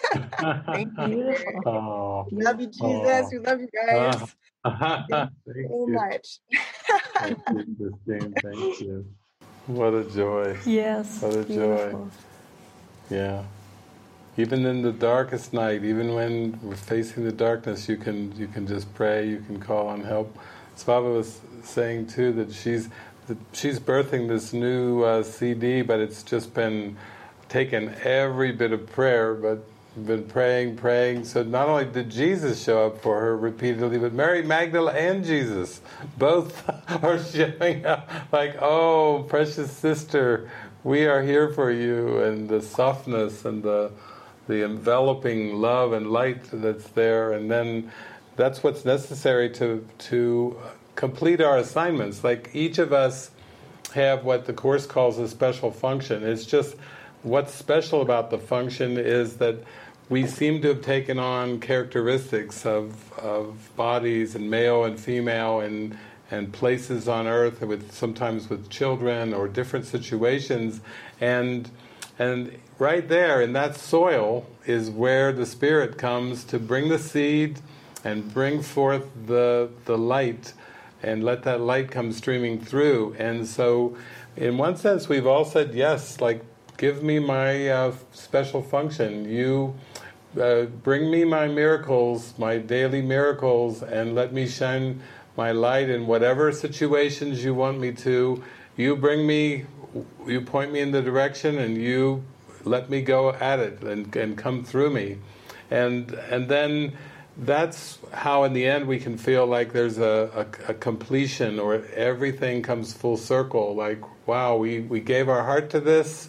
Thank you. Oh, love you, Jesus. Oh. We love you guys. Uh, thank you so you. much. thank you, Christine. Thank you. What a joy. Yes. What a beautiful. joy. Yeah. Even in the darkest night, even when we're facing the darkness, you can you can just pray. You can call on help. Svava was saying too that she's that she's birthing this new uh, CD, but it's just been taken every bit of prayer, but been praying, praying. So not only did Jesus show up for her repeatedly, but Mary Magdalene and Jesus both are showing up like, oh, precious sister, we are here for you, and the softness and the the enveloping love and light that's there, and then that's what's necessary to to complete our assignments. Like each of us have what the course calls a special function. It's just what's special about the function is that we seem to have taken on characteristics of, of bodies and male and female and and places on earth with sometimes with children or different situations and and right there in that soil is where the spirit comes to bring the seed and bring forth the the light and let that light come streaming through and so in one sense we've all said yes like give me my uh, special function you uh, bring me my miracles, my daily miracles, and let me shine my light in whatever situations you want me to. You bring me, you point me in the direction, and you let me go at it and, and come through me. And, and then that's how in the end we can feel like there's a, a, a, completion or everything comes full circle like wow we, we gave our heart to this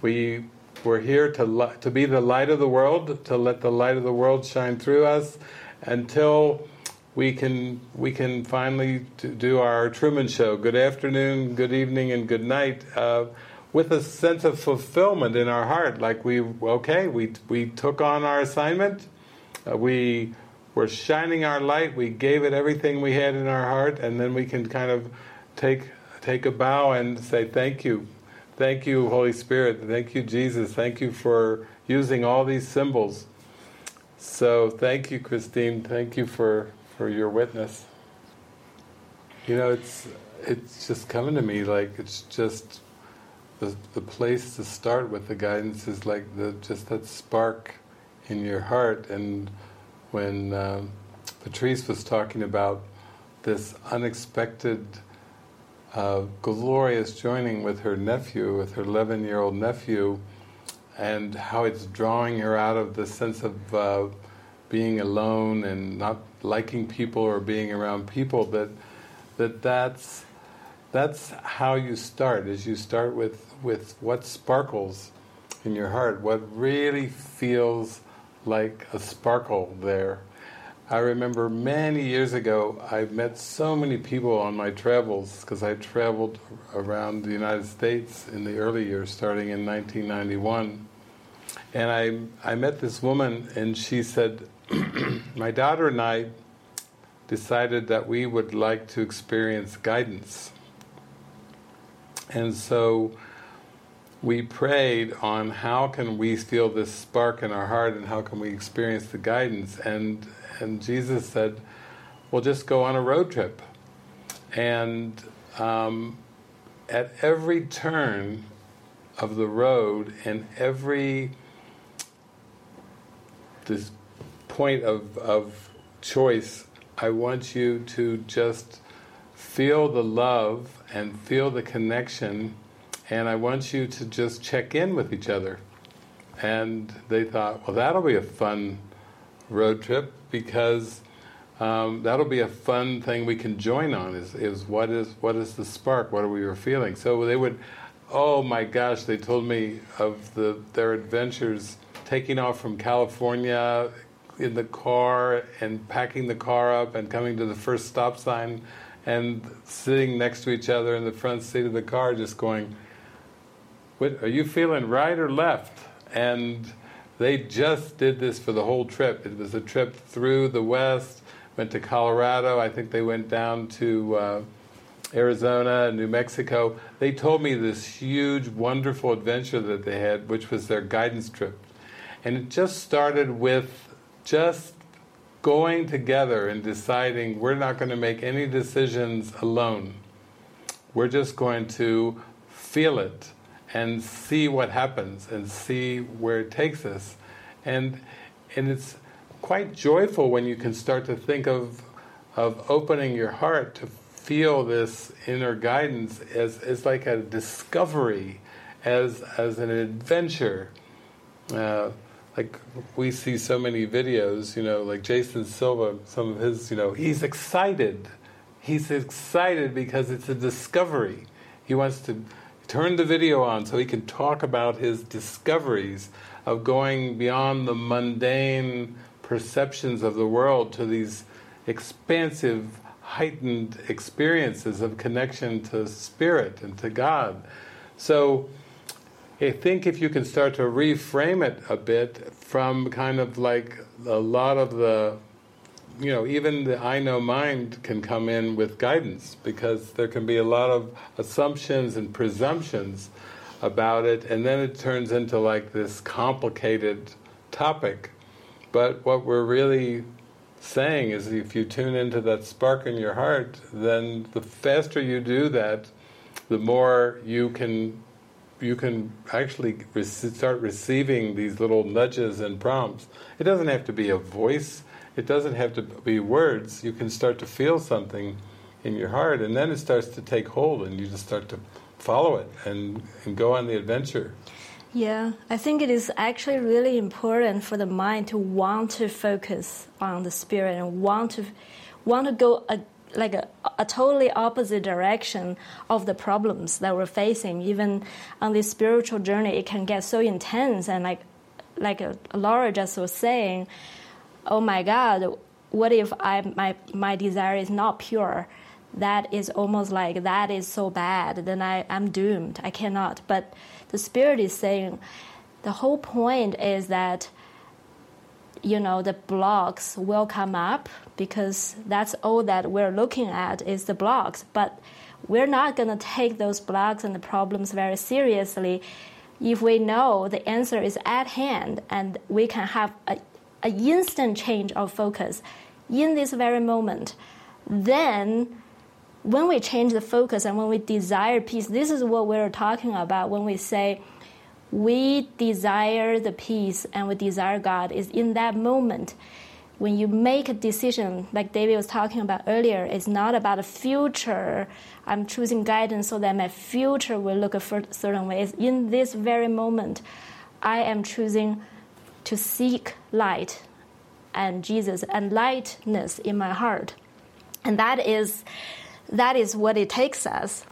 we we're here to, to be the light of the world, to let the light of the world shine through us until we can we can finally do our Truman Show. Good afternoon, good evening, and good night, uh, with a sense of fulfillment in our heart. Like we okay, we we took on our assignment, uh, we we're shining our light, we gave it everything we had in our heart, and then we can kind of take take a bow and say thank you. Thank you, Holy Spirit. Thank you, Jesus. Thank you for using all these symbols. So thank you, Christine. Thank you for, for your witness. You know, it's it's just coming to me like it's just the the place to start with the guidance is like the just that spark in your heart. And when um, Patrice was talking about this unexpected, uh, glorious joining with her nephew, with her 11-year-old nephew, and how it's drawing her out of the sense of uh, being alone and not liking people or being around people. That that that's that's how you start. Is you start with with what sparkles in your heart, what really feels like a sparkle there. I remember many years ago, I met so many people on my travels because I traveled around the United States in the early years, starting in 1991. And I, I met this woman, and she said, My daughter and I decided that we would like to experience guidance. And so we prayed on how can we feel this spark in our heart and how can we experience the guidance. And and Jesus said well just go on a road trip. And um, at every turn of the road and every this point of, of choice I want you to just feel the love and feel the connection and I want you to just check in with each other. And they thought, well, that'll be a fun road trip because um, that'll be a fun thing we can join on. Is is what is what is the spark? What are we feeling? So they would, oh my gosh, they told me of the their adventures taking off from California in the car and packing the car up and coming to the first stop sign and sitting next to each other in the front seat of the car, just going are you feeling right or left? And they just did this for the whole trip. It was a trip through the West, went to Colorado, I think they went down to uh, Arizona, New Mexico. They told me this huge, wonderful adventure that they had, which was their guidance trip. And it just started with just going together and deciding we're not going to make any decisions alone. We're just going to feel it and see what happens and see where it takes us. And and it's quite joyful when you can start to think of of opening your heart to feel this inner guidance as, as like a discovery, as as an adventure. Uh, like we see so many videos, you know, like Jason Silva, some of his, you know, he's excited. He's excited because it's a discovery. He wants to turn the video on so he can talk about his discoveries of going beyond the mundane perceptions of the world to these expansive, heightened experiences of connection to spirit and to God. So I think if you can start to reframe it a bit from kind of like a lot of the you know, even the I know mind can come in with guidance because there can be a lot of assumptions and presumptions about it, and then it turns into like this complicated topic. But what we're really saying is if you tune into that spark in your heart, then the faster you do that, the more you can you can actually start receiving these little nudges and prompts. It doesn't have to be a voice it doesn't have to be words. You can start to feel something in your heart, and then it starts to take hold, and you just start to follow it and, and go on the adventure. Yeah, I think it is actually really important for the mind to want to focus on the spirit and want to want to go a, like a, a totally opposite direction of the problems that we're facing. Even on this spiritual journey, it can get so intense and like like uh, Laura just was saying oh my God, what if I my my desire is not pure? That is almost like that is so bad. Then I I'm doomed. I cannot. But the spirit is saying, the whole point is that you know the blocks will come up because that's all that we're looking at is the blocks but we're not going to take those blocks and the problems very seriously if we know the answer is at hand and we can have a, a instant change of focus in this very moment then when we change the focus and when we desire peace this is what we're talking about when we say we desire the peace and we desire God is in that moment when you make a decision, like David was talking about earlier, it's not about the future. I'm choosing guidance so that my future will look a certain way. It's in this very moment, I am choosing to seek light and Jesus and lightness in my heart. And that is that is what it takes us.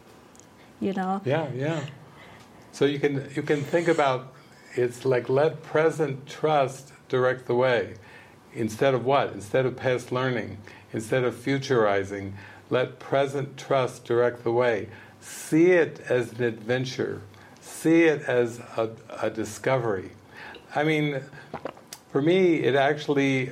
You know? Yeah, yeah. So you can you can think about it's like let present trust direct the way Instead of what? Instead of past learning, instead of futurizing, let present trust direct the way. See it as an adventure. See it as a, a discovery. I mean, for me, it actually,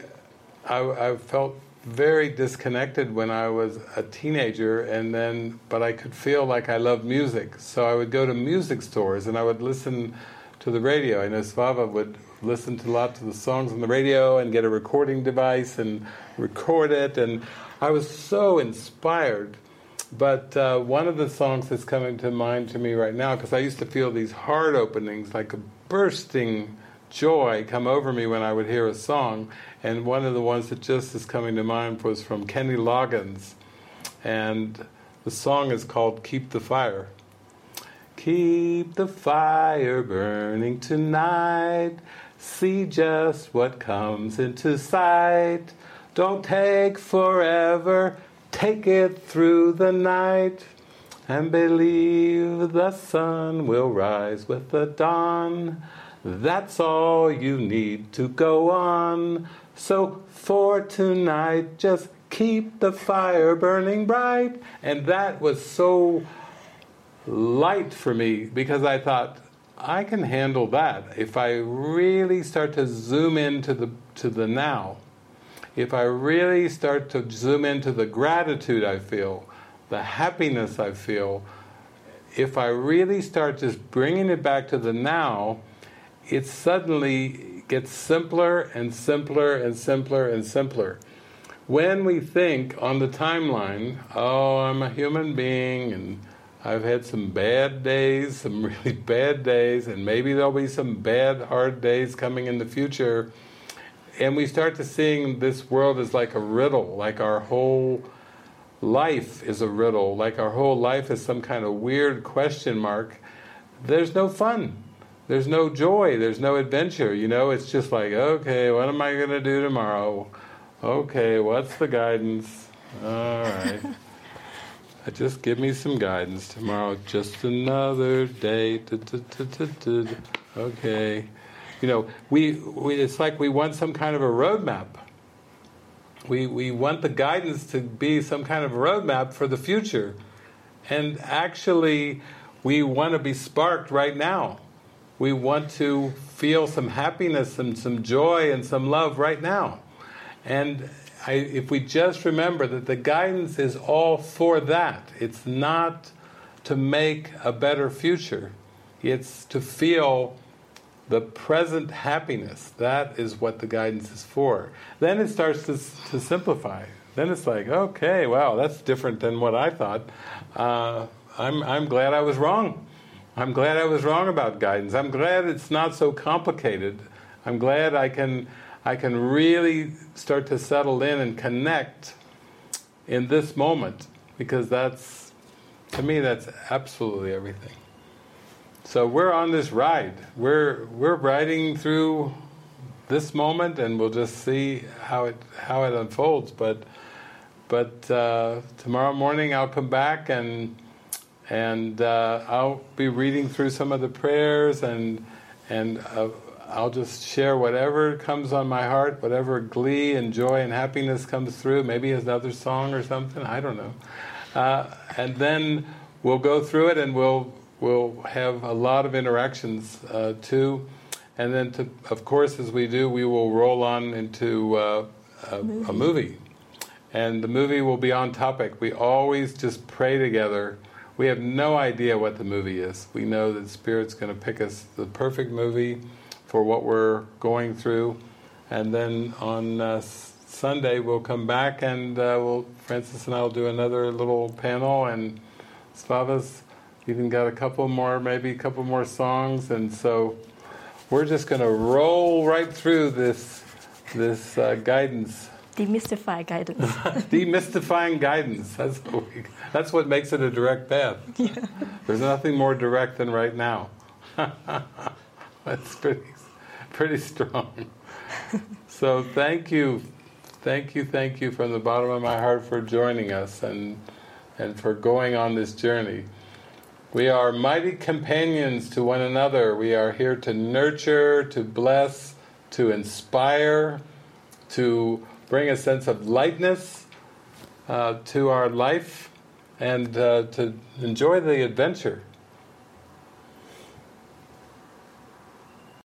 I, I felt very disconnected when I was a teenager, and then, but I could feel like I loved music. So I would go to music stores and I would listen to the radio. I know Svava would listen to lots of the songs on the radio and get a recording device and record it. And I was so inspired. But uh, one of the songs that's coming to mind to me right now, because I used to feel these heart openings, like a bursting joy come over me when I would hear a song. And one of the ones that just is coming to mind was from Kenny Loggins. And the song is called Keep the Fire. Keep the fire burning tonight. See just what comes into sight. Don't take forever, take it through the night. And believe the sun will rise with the dawn. That's all you need to go on. So for tonight, just keep the fire burning bright. And that was so light for me because I thought, I can handle that if I really start to zoom into the to the now. If I really start to zoom into the gratitude I feel, the happiness I feel, if I really start just bringing it back to the now, it suddenly gets simpler and simpler and simpler and simpler. When we think on the timeline, oh, I'm a human being and I've had some bad days, some really bad days, and maybe there'll be some bad, hard days coming in the future. And we start to seeing this world as like a riddle, like our whole life is a riddle, like our whole life is some kind of weird question mark. There's no fun. There's no joy. There's no adventure. You know, it's just like, okay, what am I going to do tomorrow? Okay, what's the guidance? All right. Just give me some guidance tomorrow. Just another day. Okay. You know, we, we, it's like we want some kind of a roadmap. We, we want the guidance to be some kind of a roadmap for the future. And actually, we want to be sparked right now. We want to feel some happiness and some joy and some love right now. And I, if we just remember that the guidance is all for that, it's not to make a better future, it's to feel the present happiness. That is what the guidance is for. Then it starts to, to simplify. Then it's like, okay, wow, that's different than what I thought. Uh, I'm, I'm glad I was wrong. I'm glad I was wrong about guidance. I'm glad it's not so complicated. I'm glad I can I can really start to settle in and connect in this moment because that's, to me, that's absolutely everything. So we're on this ride. We're we're riding through this moment, and we'll just see how it how it unfolds. But but uh, tomorrow morning I'll come back and and uh, I'll be reading through some of the prayers and and uh, I'll just share whatever comes on my heart, whatever glee and joy and happiness comes through. Maybe another song or something. I don't know. Uh, and then we'll go through it, and we'll we'll have a lot of interactions uh, too. and then, to, of course, as we do, we will roll on into uh, a, movie. a movie. And the movie will be on topic. We always just pray together. We have no idea what the movie is. We know that Spirit's going to pick us the perfect movie for what we're going through. And then on uh, Sunday we'll come back and uh, we'll, Frances and I will do another little panel and Svava's even got a couple more, maybe a couple more songs. And so we're just going to roll right through this this uh, guidance. Demystify guidance. Demystifying guidance. That's what, we, that's what makes it a direct path. Yeah. There's nothing more direct than right now. that's pretty pretty strong. so thank you, thank you, thank you from the bottom of my heart for joining us and and for going on this journey. We are mighty companions to one another. We are here to nurture, to bless, to inspire, to bring a sense of lightness uh, to our life, and uh, to enjoy the adventure.